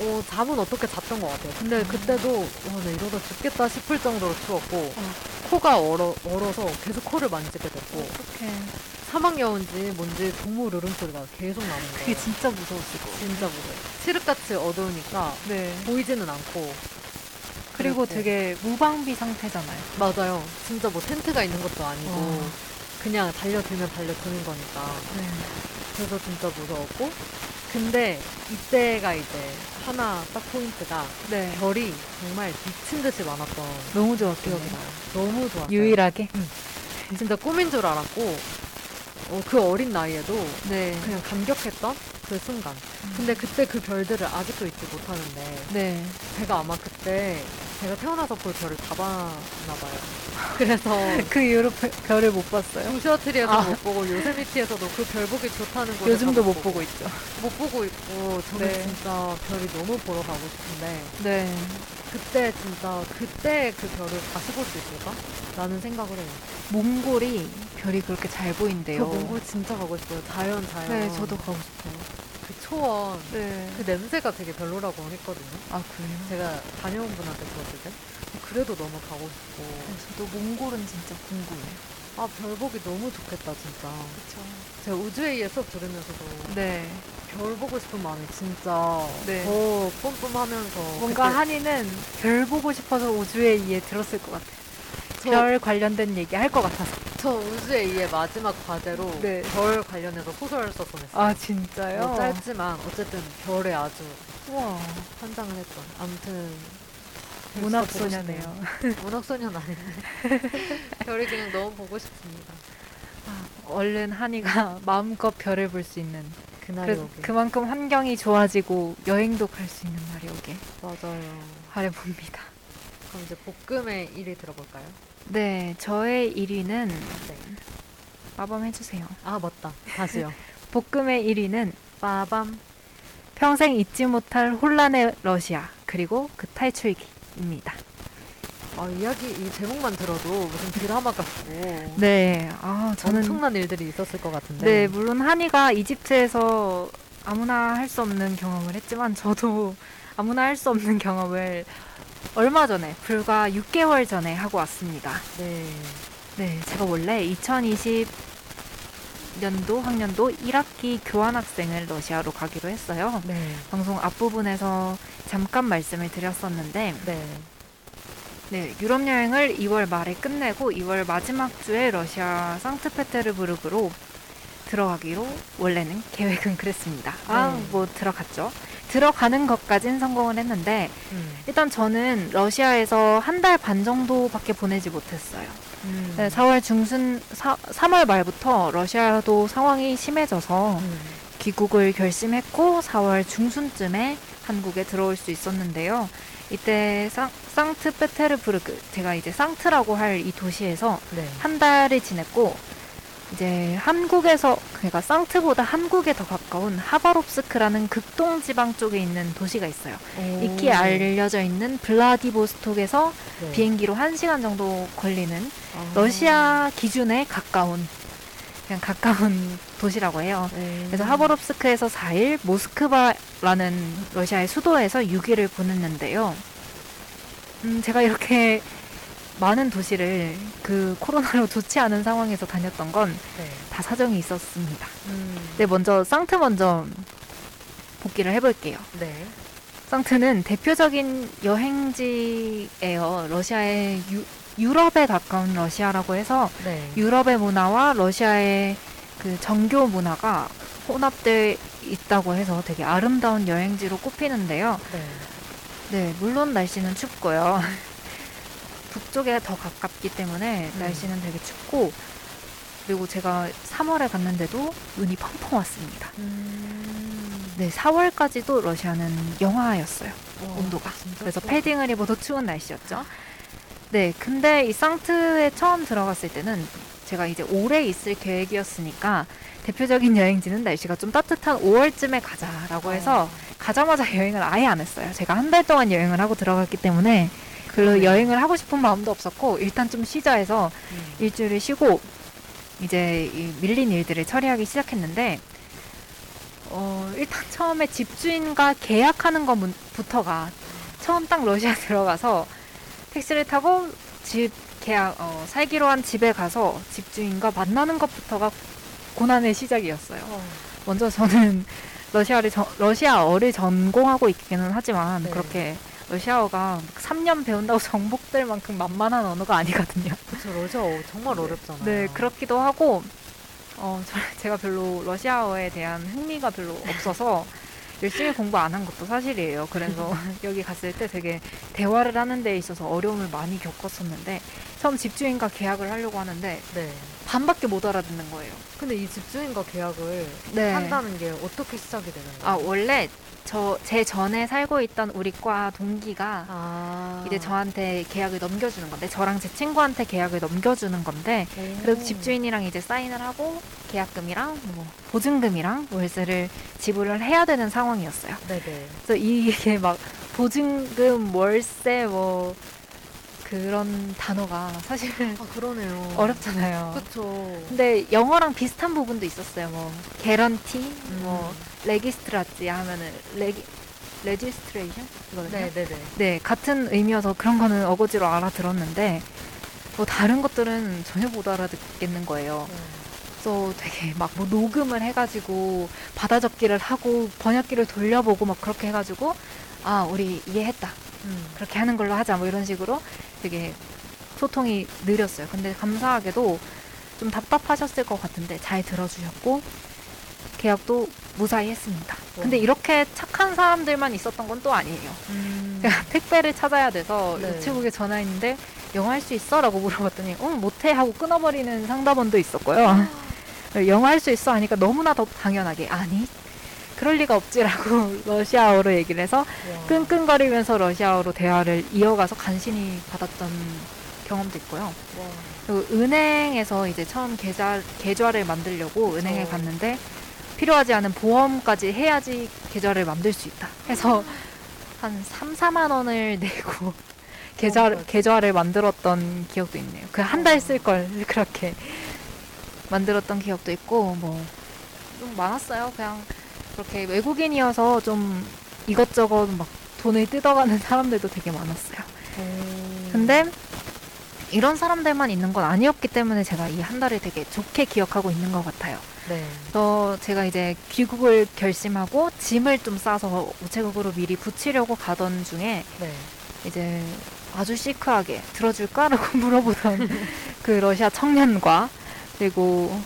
어, 잠은 어떻게 잤던 것 같아요. 근데 그때도 와, 나 이러다 죽겠다 싶을 정도로 추웠고 어. 코가 얼어, 얼어서 계속 코를 만지게 됐고 어떡해. 사막여운지 뭔지 동물 울음소리가 계속 나는 거예요. 그게 진짜 무서웠을 거 진짜 무서워요. 칠흑같이 어두우니까 네. 보이지는 않고 그리고. 되게 무방비 상태잖아요. 맞아요. 진짜 뭐 텐트가 있는 것도 아니고 어. 그냥 달려들면 달려드는 거니까 네. 그래서 진짜 무서웠고 근데 이때가 이제 하나 딱 포인트가 네. 별이 정말 미친 듯이 많았던 너무 좋았겠네요. 기억이 나요. 너무 좋았어요. 유일하게? 진짜 꿈인 줄 알았고 어, 그 어린 나이에도 네. 그냥 감격했던 그 순간. 근데 그때 그 별들을 아직도 잊지 못하는데 네. 제가 아마 그때 제가 태어나서 볼 별을 다 봤나 봐요. 그래서 그 이후로 별- 별을 못 봤어요. 조슈아트리에서 아. 못 보고 요세미티에서도 그 별 보기 좋다는 곳에 요즘도 다못 보고 있죠. 못 보고 있고 저는 네. 진짜 별이 너무 보러 가고 싶은데 네. 그때 진짜 그때 그 별을 다시 볼 수 있을까? 라는 생각을 해요. 몽골이 별이 그렇게 잘 보인대요. 저 몽골 진짜 가고 싶어요. 자연 자연. 네, 저도 가고 싶어요. 그 초원 네. 그 냄새가 되게 별로라고 했거든요. 아, 그래요? 제가 다녀온 분한테 들었을 때 그래도 너무 가고 싶고 네, 저도 몽골은 진짜 궁금해요. 아 별 보기 너무 좋겠다 진짜. 그렇죠. 제가 우주의 수업 들으면서도 네. 별 보고 싶은 마음이 진짜 네. 더 뿜뿜하면서 뭔가 그때 한이는 별 보고 싶어서 우주의 이에 들었을 것 같아요. 저, 별 관련된 얘기 할 것 같아서. 저 우주의 이의 마지막 과제로 네. 별 관련해서 소설 써보냈어요. 아, 진짜요? 뭐 짧지만 어쨌든 별에 아주 우와. 환장을 했던. 아무튼 문학소녀네요. 진짜 보고 싶네요. 문학소녀는 아닌데 별이 그냥 너무 보고 싶습니다. 얼른 한이가 마음껏 별을 볼 수 있는 그날이 그, 오길. 그만큼 환경이 좋아지고 여행도 갈 수 있는 날이 오길 맞아요. 바라봅니다. 그럼 이제 볶음의 1위 들어볼까요? 네, 저의 1위는 네. 빠밤 해주세요. 아 맞다. 다시요. 볶음의 1위는 빠밤. 평생 잊지 못할 혼란의 러시아 그리고 그 탈출기입니다. 아 이야기 이 제목만 들어도 무슨 드라마 같고 네, 아 저는 엄청난 일들이 있었을 것 같은데. 네 물론 한이가 이집트에서 아무나 할 수 없는 경험을 했지만 저도 아무나 할 수 없는 경험을 얼마 전에 불과 6개월 전에 하고 왔습니다. 네. 네, 제가 원래 2020 년도 학년도 1학기 교환학생을 러시아로 가기로 했어요. 네. 방송 앞부분에서 잠깐 말씀을 드렸었는데, 네. 네, 유럽 여행을 2월 말에 끝내고 2월 마지막 주에 러시아 상트페테르부르크로 들어가기로 원래는 계획은 그랬습니다. 아, 네. 뭐 들어갔죠. 들어가는 것까진 성공을 했는데 음. 일단 저는 러시아에서 한 달 반 정도밖에 보내지 못했어요. 음. 네, 4월 중순, 사, 3월 말부터 러시아도 상황이 심해져서 음. 귀국을 결심했고 4월 중순쯤에 한국에 들어올 수 있었는데요. 이때 상, 상트페테르부르크, 제가 이제 상트라고 할 이 도시에서 네. 한 달을 지냈고 이제 한국에서 그러니까 상트보다 한국에 더 가까운 하바롭스크라는 극동 지방 쪽에 있는 도시가 있어요. 오. 익히 알려져 있는 블라디보스톡에서 네. 비행기로 1시간 정도 걸리는 아. 러시아 기준에 가까운 그냥 가까운 도시라고 해요. 네. 그래서 하바롭스크에서 4일, 모스크바라는 러시아의 수도에서 6일을 보냈는데요. 음, 제가 이렇게 많은 도시를 그 코로나로 좋지 않은 상황에서 다녔던 건다 네. 사정이 있었습니다. 음. 네, 먼저 상트 먼저 복귀를 해볼게요. 네. 상트는 대표적인 여행지예요. 러시아의 유, 유럽에 가까운 러시아라고 해서 네. 유럽의 문화와 러시아의 그 정교 문화가 혼합돼 있다고 해서 되게 아름다운 여행지로 꼽히는데요. 네. 네, 물론 날씨는 춥고요. 북쪽에 더 가깝기 때문에 음. 날씨는 되게 춥고 그리고 제가 3월에 갔는데도 눈이 펑펑 왔습니다. 음. 네, 4월까지도 러시아는 영하였어요. 와, 온도가. 진짜 그래서. 패딩을 입어도 추운 날씨였죠. 네, 근데 이 상트에 처음 들어갔을 때는 제가 이제 오래 있을 계획이었으니까 대표적인 여행지는 날씨가 좀 따뜻한 5월쯤에 가자라고 해서 가자마자 여행을 아예 안 했어요. 제가 한 달 동안 여행을 하고 들어갔기 때문에 별로 그러네요. 여행을 하고 싶은 마음도 없었고 일단 좀 쉬자 해서 음. 일주일을 쉬고 이제 이 밀린 일들을 처리하기 시작했는데 어, 일단 처음에 집주인과 계약하는 것부터가 처음 딱 러시아 들어가서 택시를 타고 집 계약 어, 살기로 한 집에 가서 집주인과 만나는 것부터가 고난의 시작이었어요. 어. 먼저 저는 러시아를 전- 러시아어를 전공하고 있기는 하지만 네. 그렇게 러시아어가 3년 배운다고 정복될 만큼 만만한 언어가 아니거든요. 그쵸 러시아 정말 어렵잖아요. 네, 그렇기도 하고, 어, 저, 제가 별로 러시아어에 대한 흥미가 별로 없어서 열심히 공부 안 한 것도 사실이에요. 그래서 여기 갔을 때 되게 대화를 하는 데 있어서 어려움을 많이 겪었었는데, 처음 집주인과 계약을 하려고 하는데, 네. 반밖에 못 알아듣는 거예요. 근데 이 집주인과 계약을 네. 한다는 게 어떻게 시작이 되는 거예요? 아, 원래 저, 제 전에 살고 있던 우리 과 동기가 아. 이제 저한테 계약을 넘겨주는 건데, 저랑 제 친구한테 계약을 넘겨주는 건데, 오. 그래서 집주인이랑 이제 사인을 하고 계약금이랑 뭐 보증금이랑 월세를 지불을 해야 되는 상황이었어요. 네네. 그래서 이게 막 보증금, 월세 뭐 그런 단어가 사실 아 그러네요. 어렵잖아요. 그쵸. 근데 영어랑 비슷한 부분도 있었어요. 뭐 개런티, 뭐 음. 레기스트라지 하면은 레기 registration이거든요. 네 네 네. 네, 같은 의미여서 그런 거는 어거지로 알아들었는데 뭐 다른 것들은 전혀 못 알아듣겠는 거예요. 그래서 되게 막 뭐 녹음을 해가지고 받아 적기를 하고 번역기를 돌려보고 막 그렇게 해가지고 아 우리 이해했다 음. 그렇게 하는 걸로 하자 뭐 이런 식으로 되게 소통이 느렸어요. 근데 감사하게도 좀 답답하셨을 것 같은데 잘 들어주셨고 계약도 무사히 했습니다. 근데 와. 이렇게 착한 사람들만 있었던 건 또 아니에요. 음. 택배를 찾아야 돼서 네. 우체국에 전화했는데 영어 할수 있어? 라고 물어봤더니 응 못해 하고 끊어버리는 상담원도 있었고요. 영어 할수 있어? 하니까 너무나 더 당연하게 아니 그럴 리가 없지라고 러시아어로 얘기를 해서 와. 끙끙거리면서 러시아어로 대화를 이어가서 간신히 받았던 경험도 있고요. 와. 그리고 은행에서 이제 처음 계좌, 계좌를 만들려고 은행에 어. 갔는데 필요하지 않은 보험까지 해야지 계좌를 만들 수 있다. 해서 한 3, 4만 원을 내고 계좌, 어. 계좌를 만들었던 기억도 있네요. 그 한 달 쓸 걸 그렇게 만들었던 기억도 있고 뭐 좀 많았어요. 그냥 그렇게 외국인이어서 좀 이것저것 막 돈을 뜯어가는 사람들도 되게 많았어요. 음. 근데 이런 사람들만 있는 건 아니었기 때문에 제가 이 한 달을 되게 좋게 기억하고 있는 것 같아요. 네. 그래서 제가 이제 귀국을 결심하고 짐을 좀 싸서 우체국으로 미리 붙이려고 가던 중에 네. 이제 아주 시크하게 들어줄까라고 물어보던 그 러시아 청년과 그리고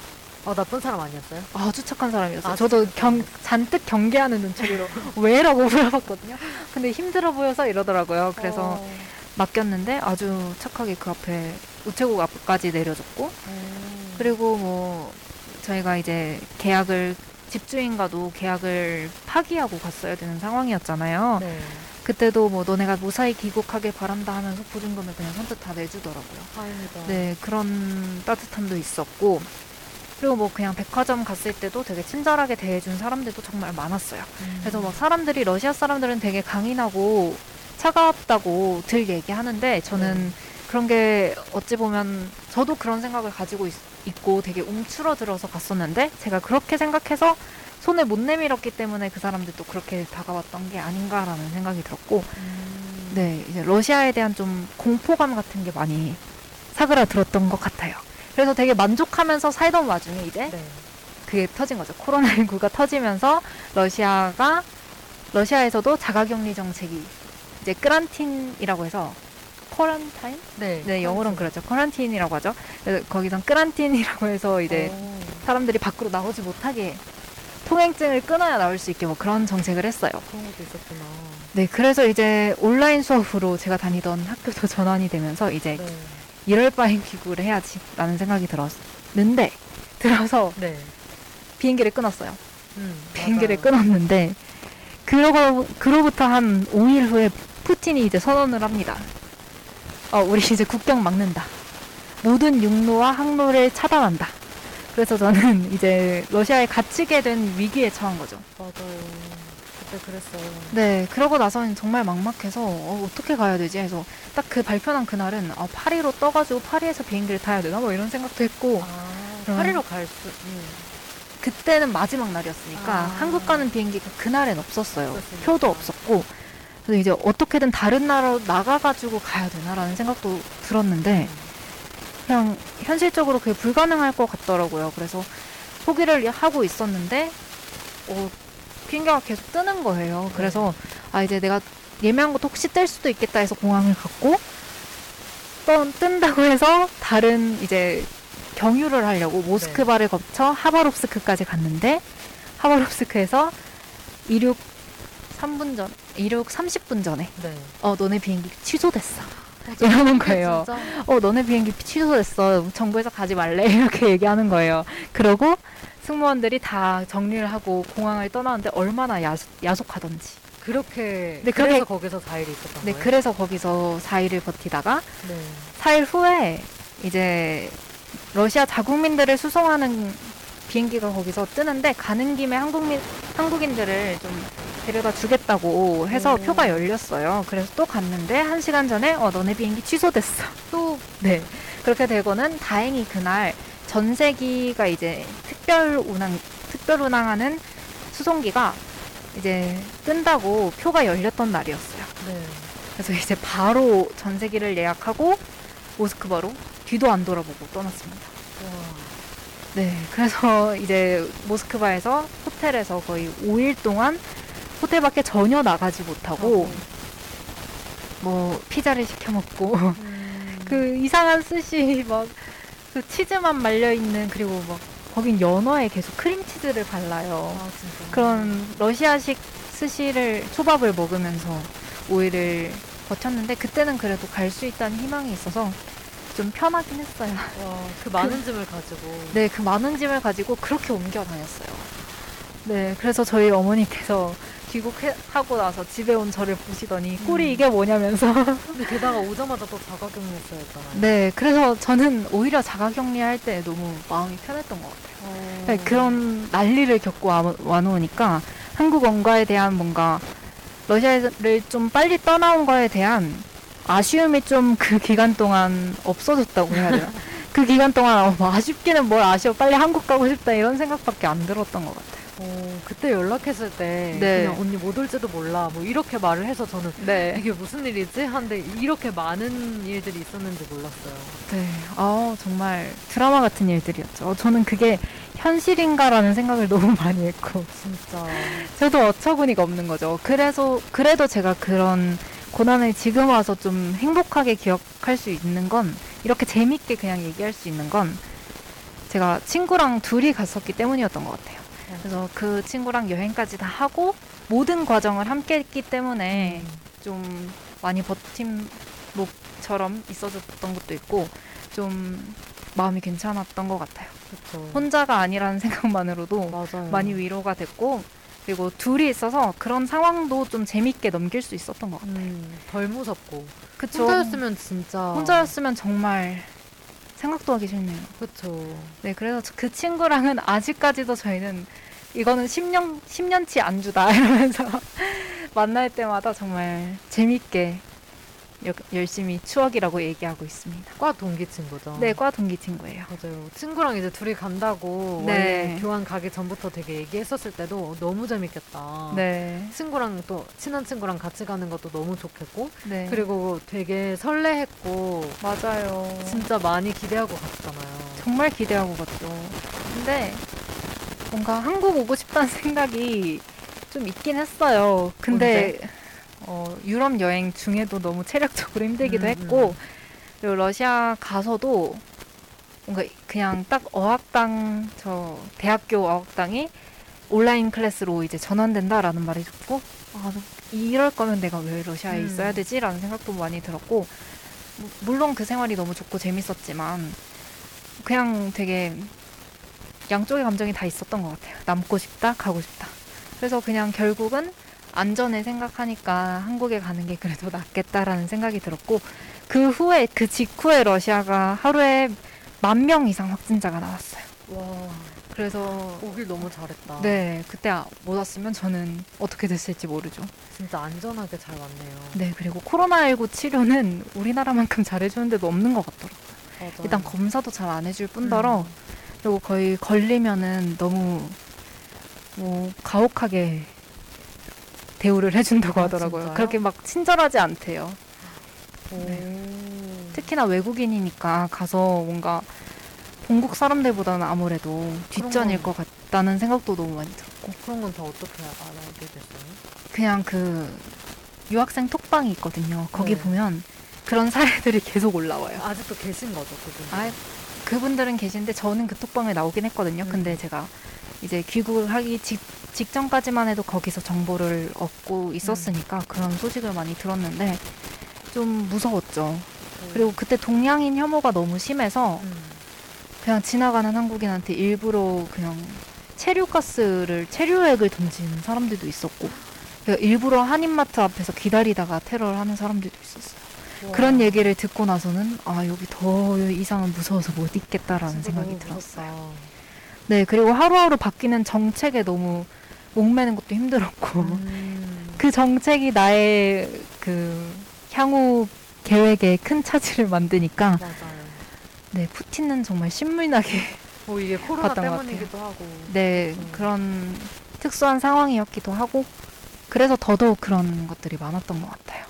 어 나쁜 사람 아니었어요? 아주 착한 사람이었어요. 아주 저도 경, 잔뜩 경계하는 눈초리로 왜라고 물어봤거든요. 근데 힘들어 보여서 이러더라고요. 그래서 어. 맡겼는데 아주 착하게 그 앞에 우체국 앞까지 내려줬고 그리고 뭐 저희가 이제 계약을 집주인과도 계약을 파기하고 갔어야 되는 상황이었잖아요. 네. 그때도 뭐 너네가 무사히 귀국하길 바란다 하면서 보증금을 그냥 선뜻 다 내주더라고요. 다행이다. 네, 그런 따뜻함도 있었고 그리고 뭐 그냥 백화점 갔을 때도 되게 친절하게 대해준 사람들도 정말 많았어요. 음. 그래서 막 사람들이 러시아 사람들은 되게 강인하고 차갑다고 들 얘기하는데 저는 네. 그런 게 어찌 보면 저도 그런 생각을 가지고 있, 고 되게 움츠러들어서 갔었는데 제가 그렇게 생각해서 손을 못 내밀었기 때문에 그 사람들도 그렇게 다가왔던 게 아닌가라는 생각이 들었고 음. 네 이제 러시아에 대한 좀 공포감 같은 게 많이 사그라들었던 것 같아요. 그래서 되게 만족하면서 살던 와중에 이제 네. 그게 터진 거죠. 코로나19가 터지면서 러시아가 러시아에서도 자가격리 정책이 이제 크란틴이라고 해서 쿼런타인? 네. 네, 영어로는 그렇죠. 쿼런틴이라고 하죠. 그래서 거기선 크란틴이라고 해서 이제 오. 사람들이 밖으로 나오지 못하게 통행증을 끊어야 나올 수 있게 뭐 그런 정책을 했어요. 그런 것도 있었구나. 네, 그래서 이제 온라인 수업으로 제가 다니던 학교도 전환이 되면서 이제 네. 이럴 바엔 귀국을 해야지 라는 생각이 들었는데 들어서 네. 비행기를 끊었어요. 음, 비행기를 맞아요. 끊었는데 그러고 그로부터 한 5일 후에 푸틴이 이제 선언을 합니다. 어, 우리 이제 국경 막는다. 모든 육로와 항로를 차단한다. 그래서 저는 이제 러시아에 갇히게 된 위기에 처한 거죠. 맞아요. 그때 그랬어요. 네, 그러고 나서는 정말 막막해서 어, 어떻게 가야 되지 해서 딱 그 발표난 그날은 어, 파리로 떠가지고 파리에서 비행기를 타야 되나 뭐 이런 생각도 했고 아, 그럼- 파리로 갈 수. 음. 그때는 마지막 날이었으니까 아. 한국 가는 비행기가 그날엔 없었어요. 그렇습니까? 표도 없었고. 그래서 이제 어떻게든 다른 나라로 나가가지고 가야 되나라는 생각도 들었는데 그냥 현실적으로 그게 불가능할 것 같더라고요. 그래서 포기를 하고 있었는데 어, 비행기가 계속 뜨는 거예요. 그래서 아 이제 내가 예매한 것도 혹시 뜰 수도 있겠다 해서 공항을 갔고 또 뜬다고 해서 다른 이제 경유를 하려고 모스크바를 거쳐 하바롭스크까지 갔는데 하바롭스크에서 이륙 3분 전, 이륙 30분 전에 네. 어 너네 비행기 취소됐어. 이러는 거예요. 진짜? 어 너네 비행기 취소됐어. 정부에서 가지 말래 이렇게 얘기하는 거예요. 그러고 승무원들이 다 정리를 하고 공항을 떠나는데 얼마나 야속, 야속하던지. 그렇게 네, 그래서 그렇게- 거기서 4일 있었던 네 거예요? 그래서 거기서 4일을 버티다가 네. 4일 후에 이제 러시아 자국민들을 수송하는 비행기가 거기서 뜨는데 가는 김에 한국민 한국인들을 좀 데려다 주겠다고 해서 오. 표가 열렸어요. 그래서 또 갔는데 한 시간 전에 어 너네 비행기 취소됐어. 또 네. 그렇게 되고는 다행히 그날 전세기가 이제 특별 운항 특별 운항하는 수송기가 이제 뜬다고 표가 열렸던 날이었어요. 네. 그래서 이제 바로 전세기를 예약하고 모스크바로 뒤도 안 돌아보고 떠났습니다. 와. 네, 그래서 이제 모스크바에서 호텔에서 거의 5일 동안 호텔 밖에 전혀 나가지 못하고 뭐 피자를 시켜 먹고 음. 그 이상한 스시 막 그 치즈만 말려 있는 그리고 막 거긴 연어에 계속 크림치즈를 발라요. 아 진짜. 그런 러시아식 스시를 초밥을 먹으면서 5일을 버텼는데 그때는 그래도 갈 수 있다는 희망이 있어서 좀 편하긴 했어요. 와, 그 많은 짐을 가지고. 네, 그 많은 짐을 가지고 그렇게 옮겨 다녔어요. 네, 그래서 저희 어머니께서 귀국하고 나서 집에 온 저를 보시더니 꼴이 음. 이게 뭐냐면서 근데 게다가 오자마자 또 자가격리했어야 했잖아요. 네, 그래서 저는 오히려 자가격리할 때 너무 마음이 편했던 것 같아요. 어. 네, 그런 난리를 겪고 와, 와놓으니까 한국 원가에 대한 뭔가 러시아를 좀 빨리 떠나온 거에 대한 아쉬움이 좀 그 기간 동안 없어졌다고 해야 되나? 그 기간 동안 어, 뭐 아쉽기는 뭘 아쉬워 빨리 한국 가고 싶다 이런 생각밖에 안 들었던 것 같아요. 어, 그때 연락했을 때 네. 그냥 언니 못 올지도 몰라 뭐 이렇게 말을 해서 저는 네. 이게 무슨 일이지? 한데 이렇게 많은 일들이 있었는지 몰랐어요. 네. 아 정말 드라마 같은 일들이었죠. 어, 저는 그게 현실인가라는 생각을 너무 많이 했고 진짜. 저도 어처구니가 없는 거죠. 그래서 그래도 제가 그런 고난을 지금 와서 좀 행복하게 기억할 수 있는 건 이렇게 재밌게 그냥 얘기할 수 있는 건 제가 친구랑 둘이 갔었기 때문이었던 것 같아요. 그래서 그 친구랑 여행까지 다 하고 모든 과정을 함께 했기 때문에 음. 좀 많이 버팀목처럼 있어줬던 것도 있고 좀 마음이 괜찮았던 것 같아요. 그쵸. 혼자가 아니라는 생각만으로도 맞아요. 많이 위로가 됐고 그리고 둘이 있어서 그런 상황도 좀 재밌게 넘길 수 있었던 것 같아요. 음, 덜 무섭고. 그쵸? 혼자였으면 진짜. 혼자였으면 정말 생각도 하기 싫네요. 그쵸. 네, 그래서 저- 그 친구랑은 아직까지도 저희는 이거는 10년 10년치 안주다 이러면서 만날 때마다 정말 재밌게 여- 열심히 추억이라고 얘기하고 있습니다. 과 동기 친구죠. 네, 과 동기 친구예요. 맞아요. 친구랑 이제 둘이 간다고 네. 교환 가기 전부터 되게 얘기했었을 때도 너무 재밌겠다. 네, 친구랑 또 친한 친구랑 같이 가는 것도 너무 좋겠고 네. 그리고 되게 설레했고 맞아요. 진짜 많이 기대하고 갔잖아요. 정말 기대하고 갔죠. 근데 뭔가 한국 오고 싶다는 생각이 좀 있긴 했어요. 근데 어, 유럽 여행 중에도 너무 체력적으로 힘들기도 음, 했고 음. 그리고 러시아 가서도 뭔가 그냥 딱 어학당 저 대학교 어학당이 온라인 클래스로 이제 전환된다라는 말이 듣고 아 이럴 거면 내가 왜 러시아에 음. 있어야 되지라는 생각도 많이 들었고 무- 물론 그 생활이 너무 좋고 재밌었지만 그냥 되게 양쪽의 감정이 다 있었던 것 같아요. 남고 싶다, 가고 싶다. 그래서 그냥 결국은 안전을 생각하니까 한국에 가는 게 그래도 낫겠다라는 생각이 들었고 그 후에 그 직후에 러시아가 하루에 만 명 이상 확진자가 나왔어요. 와 그래서 오길 너무 잘했다. 네 그때 아- 못 왔으면 저는 어떻게 됐을지 모르죠. 진짜 안전하게 잘 왔네요. 네 그리고 코로나19 치료는 우리나라만큼 잘해주는 데도 없는 것 같더라고요. 맞아요. 일단 검사도 잘 안 해줄 뿐더러 음. 그리고 거의 걸리면은 너무 뭐 가혹하게 대우를 해준다고 아, 하더라고요. 진짜요? 그렇게 막 친절하지 않대요. 오. 네. 특히나 외국인이니까 가서 뭔가 본국 사람들보다는 아무래도 뒷전일 건- 것 같다는 생각도 너무 많이 들었고 그런 건 다 어떻게 알게 됐어요? 그냥 그 유학생 톡방이 있거든요. 거기 네. 보면 그런 사례들이 계속 올라와요. 아직도 계신 거죠, 그분? 아, 그분들은 계신데 저는 그 톡방에 나오긴 했거든요. 음. 근데 제가 이제 귀국을 하기 직, 직전까지만 해도 거기서 정보를 얻고 있었으니까 그런 소식을 많이 들었는데 좀 무서웠죠. 그리고 그때 동양인 혐오가 너무 심해서 음. 그냥 지나가는 한국인한테 일부러 그냥 체류가스를 체류액을 던지는 사람들도 있었고 그러니까 일부러 한인마트 앞에서 기다리다가 테러를 하는 사람들도 있었어요. 그런 얘기를 듣고 나서는 아 여기 더 이상은 무서워서 못 있겠다라는 생각이 들었어요. 무섭다. 네 그리고 하루하루 바뀌는 정책에 너무 목매는 것도 힘들었고 음. 그 정책이 나의 그 향후 계획에 큰 차질을 만드니까 맞아요. 네 푸틴은 정말 신물나게 뭐 이게 코로나 때문이기도 하고. 네 음. 그런 특수한 상황이었기도 하고 그래서 더더욱 그런 것들이 많았던 것 같아요.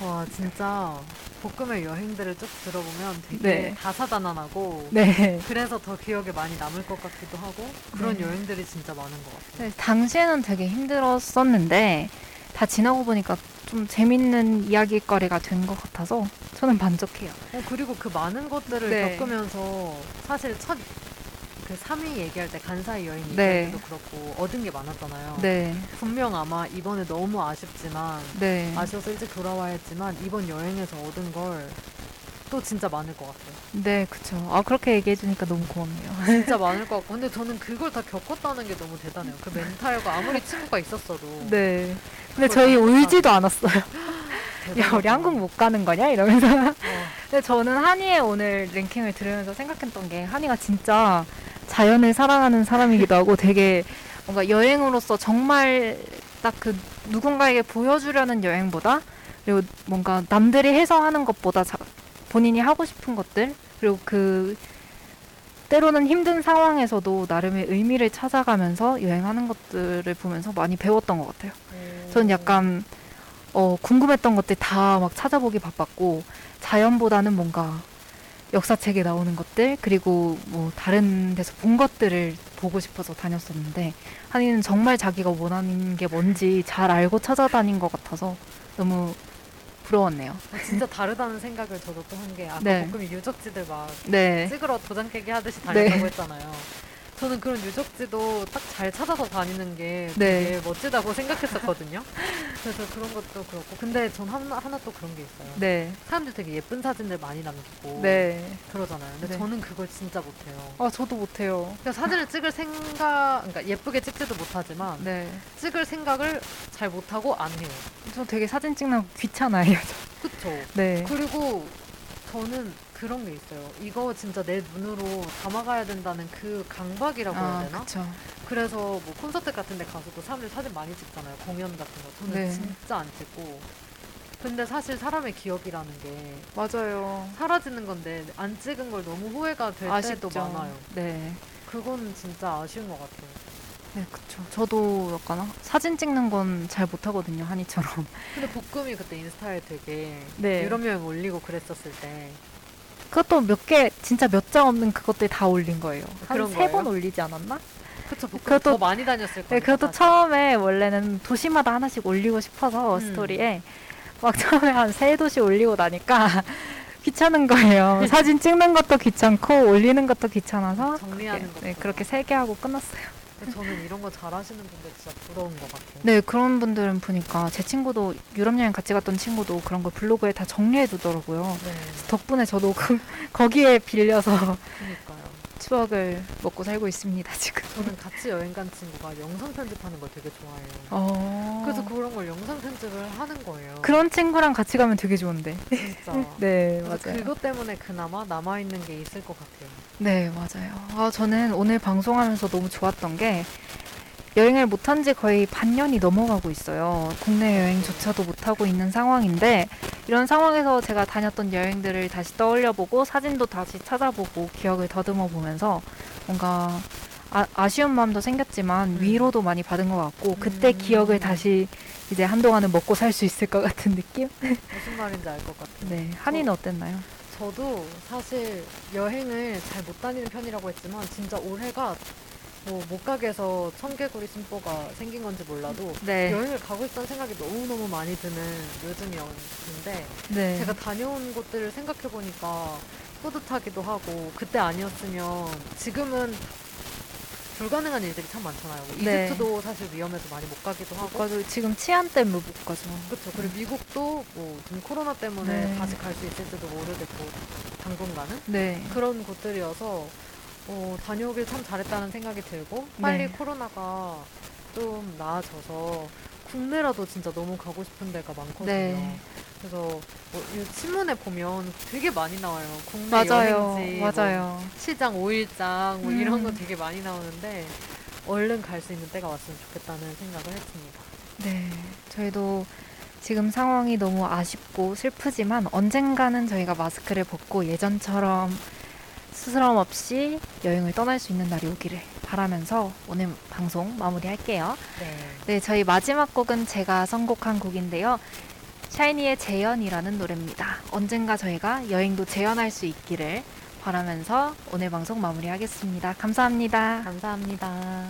와 진짜 볶음의 여행들을 쭉 들어보면 되게 네. 다사다난하고 네. 그래서 더 기억에 많이 남을 것 같기도 하고 그런 네. 여행들이 진짜 많은 것 같아요. 네, 당시에는 되게 힘들었었는데 다 지나고 보니까 좀 재밌는 이야기거리가 된 것 같아서 저는 만족해요. 어, 그리고 그 많은 것들을 네. 겪으면서 사실 첫 그 3위 얘기할 때 간사이 여행 얘기할 네. 때도 그렇고 얻은 게 많았잖아요. 네, 분명 아마 이번에 너무 아쉽지만 네, 아쉬워서 일찍 돌아와야 했지만 이번 여행에서 얻은 걸 또 진짜 많을 것 같아요. 네, 그쵸. 아 그렇게 얘기해 주니까 너무 고맙네요. 진짜 많을 것 같고 근데 저는 그걸 다 겪었다는 게 너무 대단해요. 그 멘탈과 아무리 친구가 있었어도 네. 근데 저희 다 울지도 않았어요. 야. 우리 한국 못 가는 거냐 이러면서. 어, 근데 저는 한이의 오늘 랭킹을 들으면서 생각했던 게 한이가 진짜 자연을 사랑하는 사람이기도 하고 되게 뭔가 여행으로서 정말 딱 그 누군가에게 보여주려는 여행보다 그리고 뭔가 남들이 해서 하는 것보다 자, 본인이 하고 싶은 것들 그리고 그 때로는 힘든 상황에서도 나름의 의미를 찾아가면서 여행하는 것들을 보면서 많이 배웠던 것 같아요. 저는 약간 어, 궁금했던 것들 다 막 찾아보기 바빴고 자연보다는 뭔가 역사책에 나오는 것들 그리고 뭐 다른 데서 본 것들을 보고 싶어서 다녔었는데 한이는 정말 자기가 원하는 게 뭔지 잘 알고 찾아다닌 것 같아서 너무 부러웠네요. 아, 진짜 다르다는 생각을 저도 또 한 게 아까 네. 볶음이 유적지들 막 네, 찍으러 도장 깨기 하듯이 다녔다고 네. 했잖아요. 저는 그런 유적지도 딱 잘 찾아서 다니는 게 네. 되게 멋지다고 생각했었거든요. 그래서 그런 것도 그렇고. 근데 전 하나, 하나 또 그런 게 있어요. 네. 사람들 되게 예쁜 사진들 많이 남기고 네. 그러잖아요. 근데 네. 저는 그걸 진짜 못해요. 아, 저도 못해요. 그러니까 사진을 찍을 생각, 그러니까 예쁘게 찍지도 못하지만 네. 찍을 생각을 잘 못하고 안 해요. 저 되게 사진 찍는 거 귀찮아해요. 그쵸? 네. 그리고 저는 그런 게 있어요. 이거 진짜 내 눈으로 담아가야 된다는 그 강박이라고 해야 아, 되나? 그쵸. 그래서 뭐 콘서트 같은 데 가서도 사람들이 사진 많이 찍잖아요. 공연 같은 거. 저는 네. 진짜 안 찍고. 근데 사실 사람의 기억이라는 게 맞아요. 사라지는 건데 안 찍은 걸 너무 후회가 될 아쉽죠. 때도 많아요. 네. 그건 진짜 아쉬운 것 같아요. 네, 그쵸. 저도 약간 사진 찍는 건 잘 못하거든요, 한이처럼. 근데 복금이 그때 인스타에 되게 네. 유럽 여행 올리고 그랬었을 때 그것도 몇 개, 진짜 몇 장 없는 그것들 다 올린 거예요. 한 그런 세번 거예요? 올리지 않았나? 그쵸 복금 그것도- 더 많이 다녔을 네, 거예요. 그것도 처음에 원래는 도시마다 하나씩 올리고 싶어서 음. 스토리에 막 처음에 한 세 도시 올리고 나니까 귀찮은 거예요. 사진 찍는 것도 귀찮고 올리는 것도 귀찮아서 정리하는 그렇게, 것도. 네, 그렇게 세 개 하고 끝났어요. 근데 저는 이런 거 잘하시는 분들 진짜 부러운 것 같아요. 네, 그런 분들은 보니까 제 친구도 유럽 여행 같이 갔던 친구도 그런 걸 블로그에 다 정리해 두더라고요. 네, 덕분에 저도 그, 거기에 빌려서 그러니까 요. 추억을 먹고 살고 있습니다, 지금. 저는 같이 여행 간 친구가 영상 편집하는 걸 되게 좋아해요. 어. 그래서 그런 걸 영상 편집을 하는 거예요. 그런 친구랑 같이 가면 되게 좋은데. 진짜. 네, 맞아요. 그것 때문에 그나마 남아 있는 게 있을 것 같아요. 네, 맞아요. 아, 저는 오늘 방송하면서 너무 좋았던 게 여행을 못한 지 거의 반년이 넘어가고 있어요. 국내 여행조차도 못하고 있는 상황인데 이런 상황에서 제가 다녔던 여행들을 다시 떠올려보고 사진도 다시 찾아보고 기억을 더듬어 보면서 뭔가 아, 쉬운 마음도 생겼지만 음. 위로도 많이 받은 것 같고 그때 음. 기억을 다시 이제 한동안은 먹고 살 수 있을 것 같은 느낌? 무슨 말인지 알 것 같아요. 네, 한이는 어땠나요? 저도 사실 여행을 잘 못 다니는 편이라고 했지만 진짜 올해가 뭐못 가게 해서 청개구리 심보가 생긴 건지 몰라도 네, 여행을 가고 싶다는 생각이 너무너무 많이 드는 요즘이었는데 네, 제가 다녀온 곳들을 생각해 보니까 뿌듯하기도 하고 그때 아니었으면 지금은 불가능한 일들이 참 많잖아요. 뭐 네. 이집트도 사실 위험해서 많이 못 가기도 하고. 가죠. 지금 치안 때문에 못 가죠. 그렇죠. 그리고 미국도 뭐 지금 코로나 때문에 네. 다시 갈 수 있을지도 모르겠고 당분간은 네. 그런 곳들이어서 어, 다녀오길 참 잘했다는 생각이 들고 빨리 네. 코로나가 좀 나아져서 국내라도 진짜 너무 가고 싶은 데가 많거든요. 네. 그래서 뭐이 신문에 보면 되게 많이 나와요. 국내 맞아요. 여행지, 뭐 맞아요. 시장 5일장 뭐 이런 음. 거 되게 많이 나오는데 얼른 갈 수 있는 때가 왔으면 좋겠다는 생각을 했습니다. 네. 저희도 지금 상황이 너무 아쉽고 슬프지만 언젠가는 저희가 마스크를 벗고 예전처럼 스스럼 없이 여행을 떠날 수 있는 날이 오기를 바라면서 오늘 방송 마무리할게요. 네. 네, 저희 마지막 곡은 제가 선곡한 곡인데요. 샤이니의 재연이라는 노래입니다. 언젠가 저희가 여행도 재연할 수 있기를 바라면서 오늘 방송 마무리하겠습니다. 감사합니다. 감사합니다.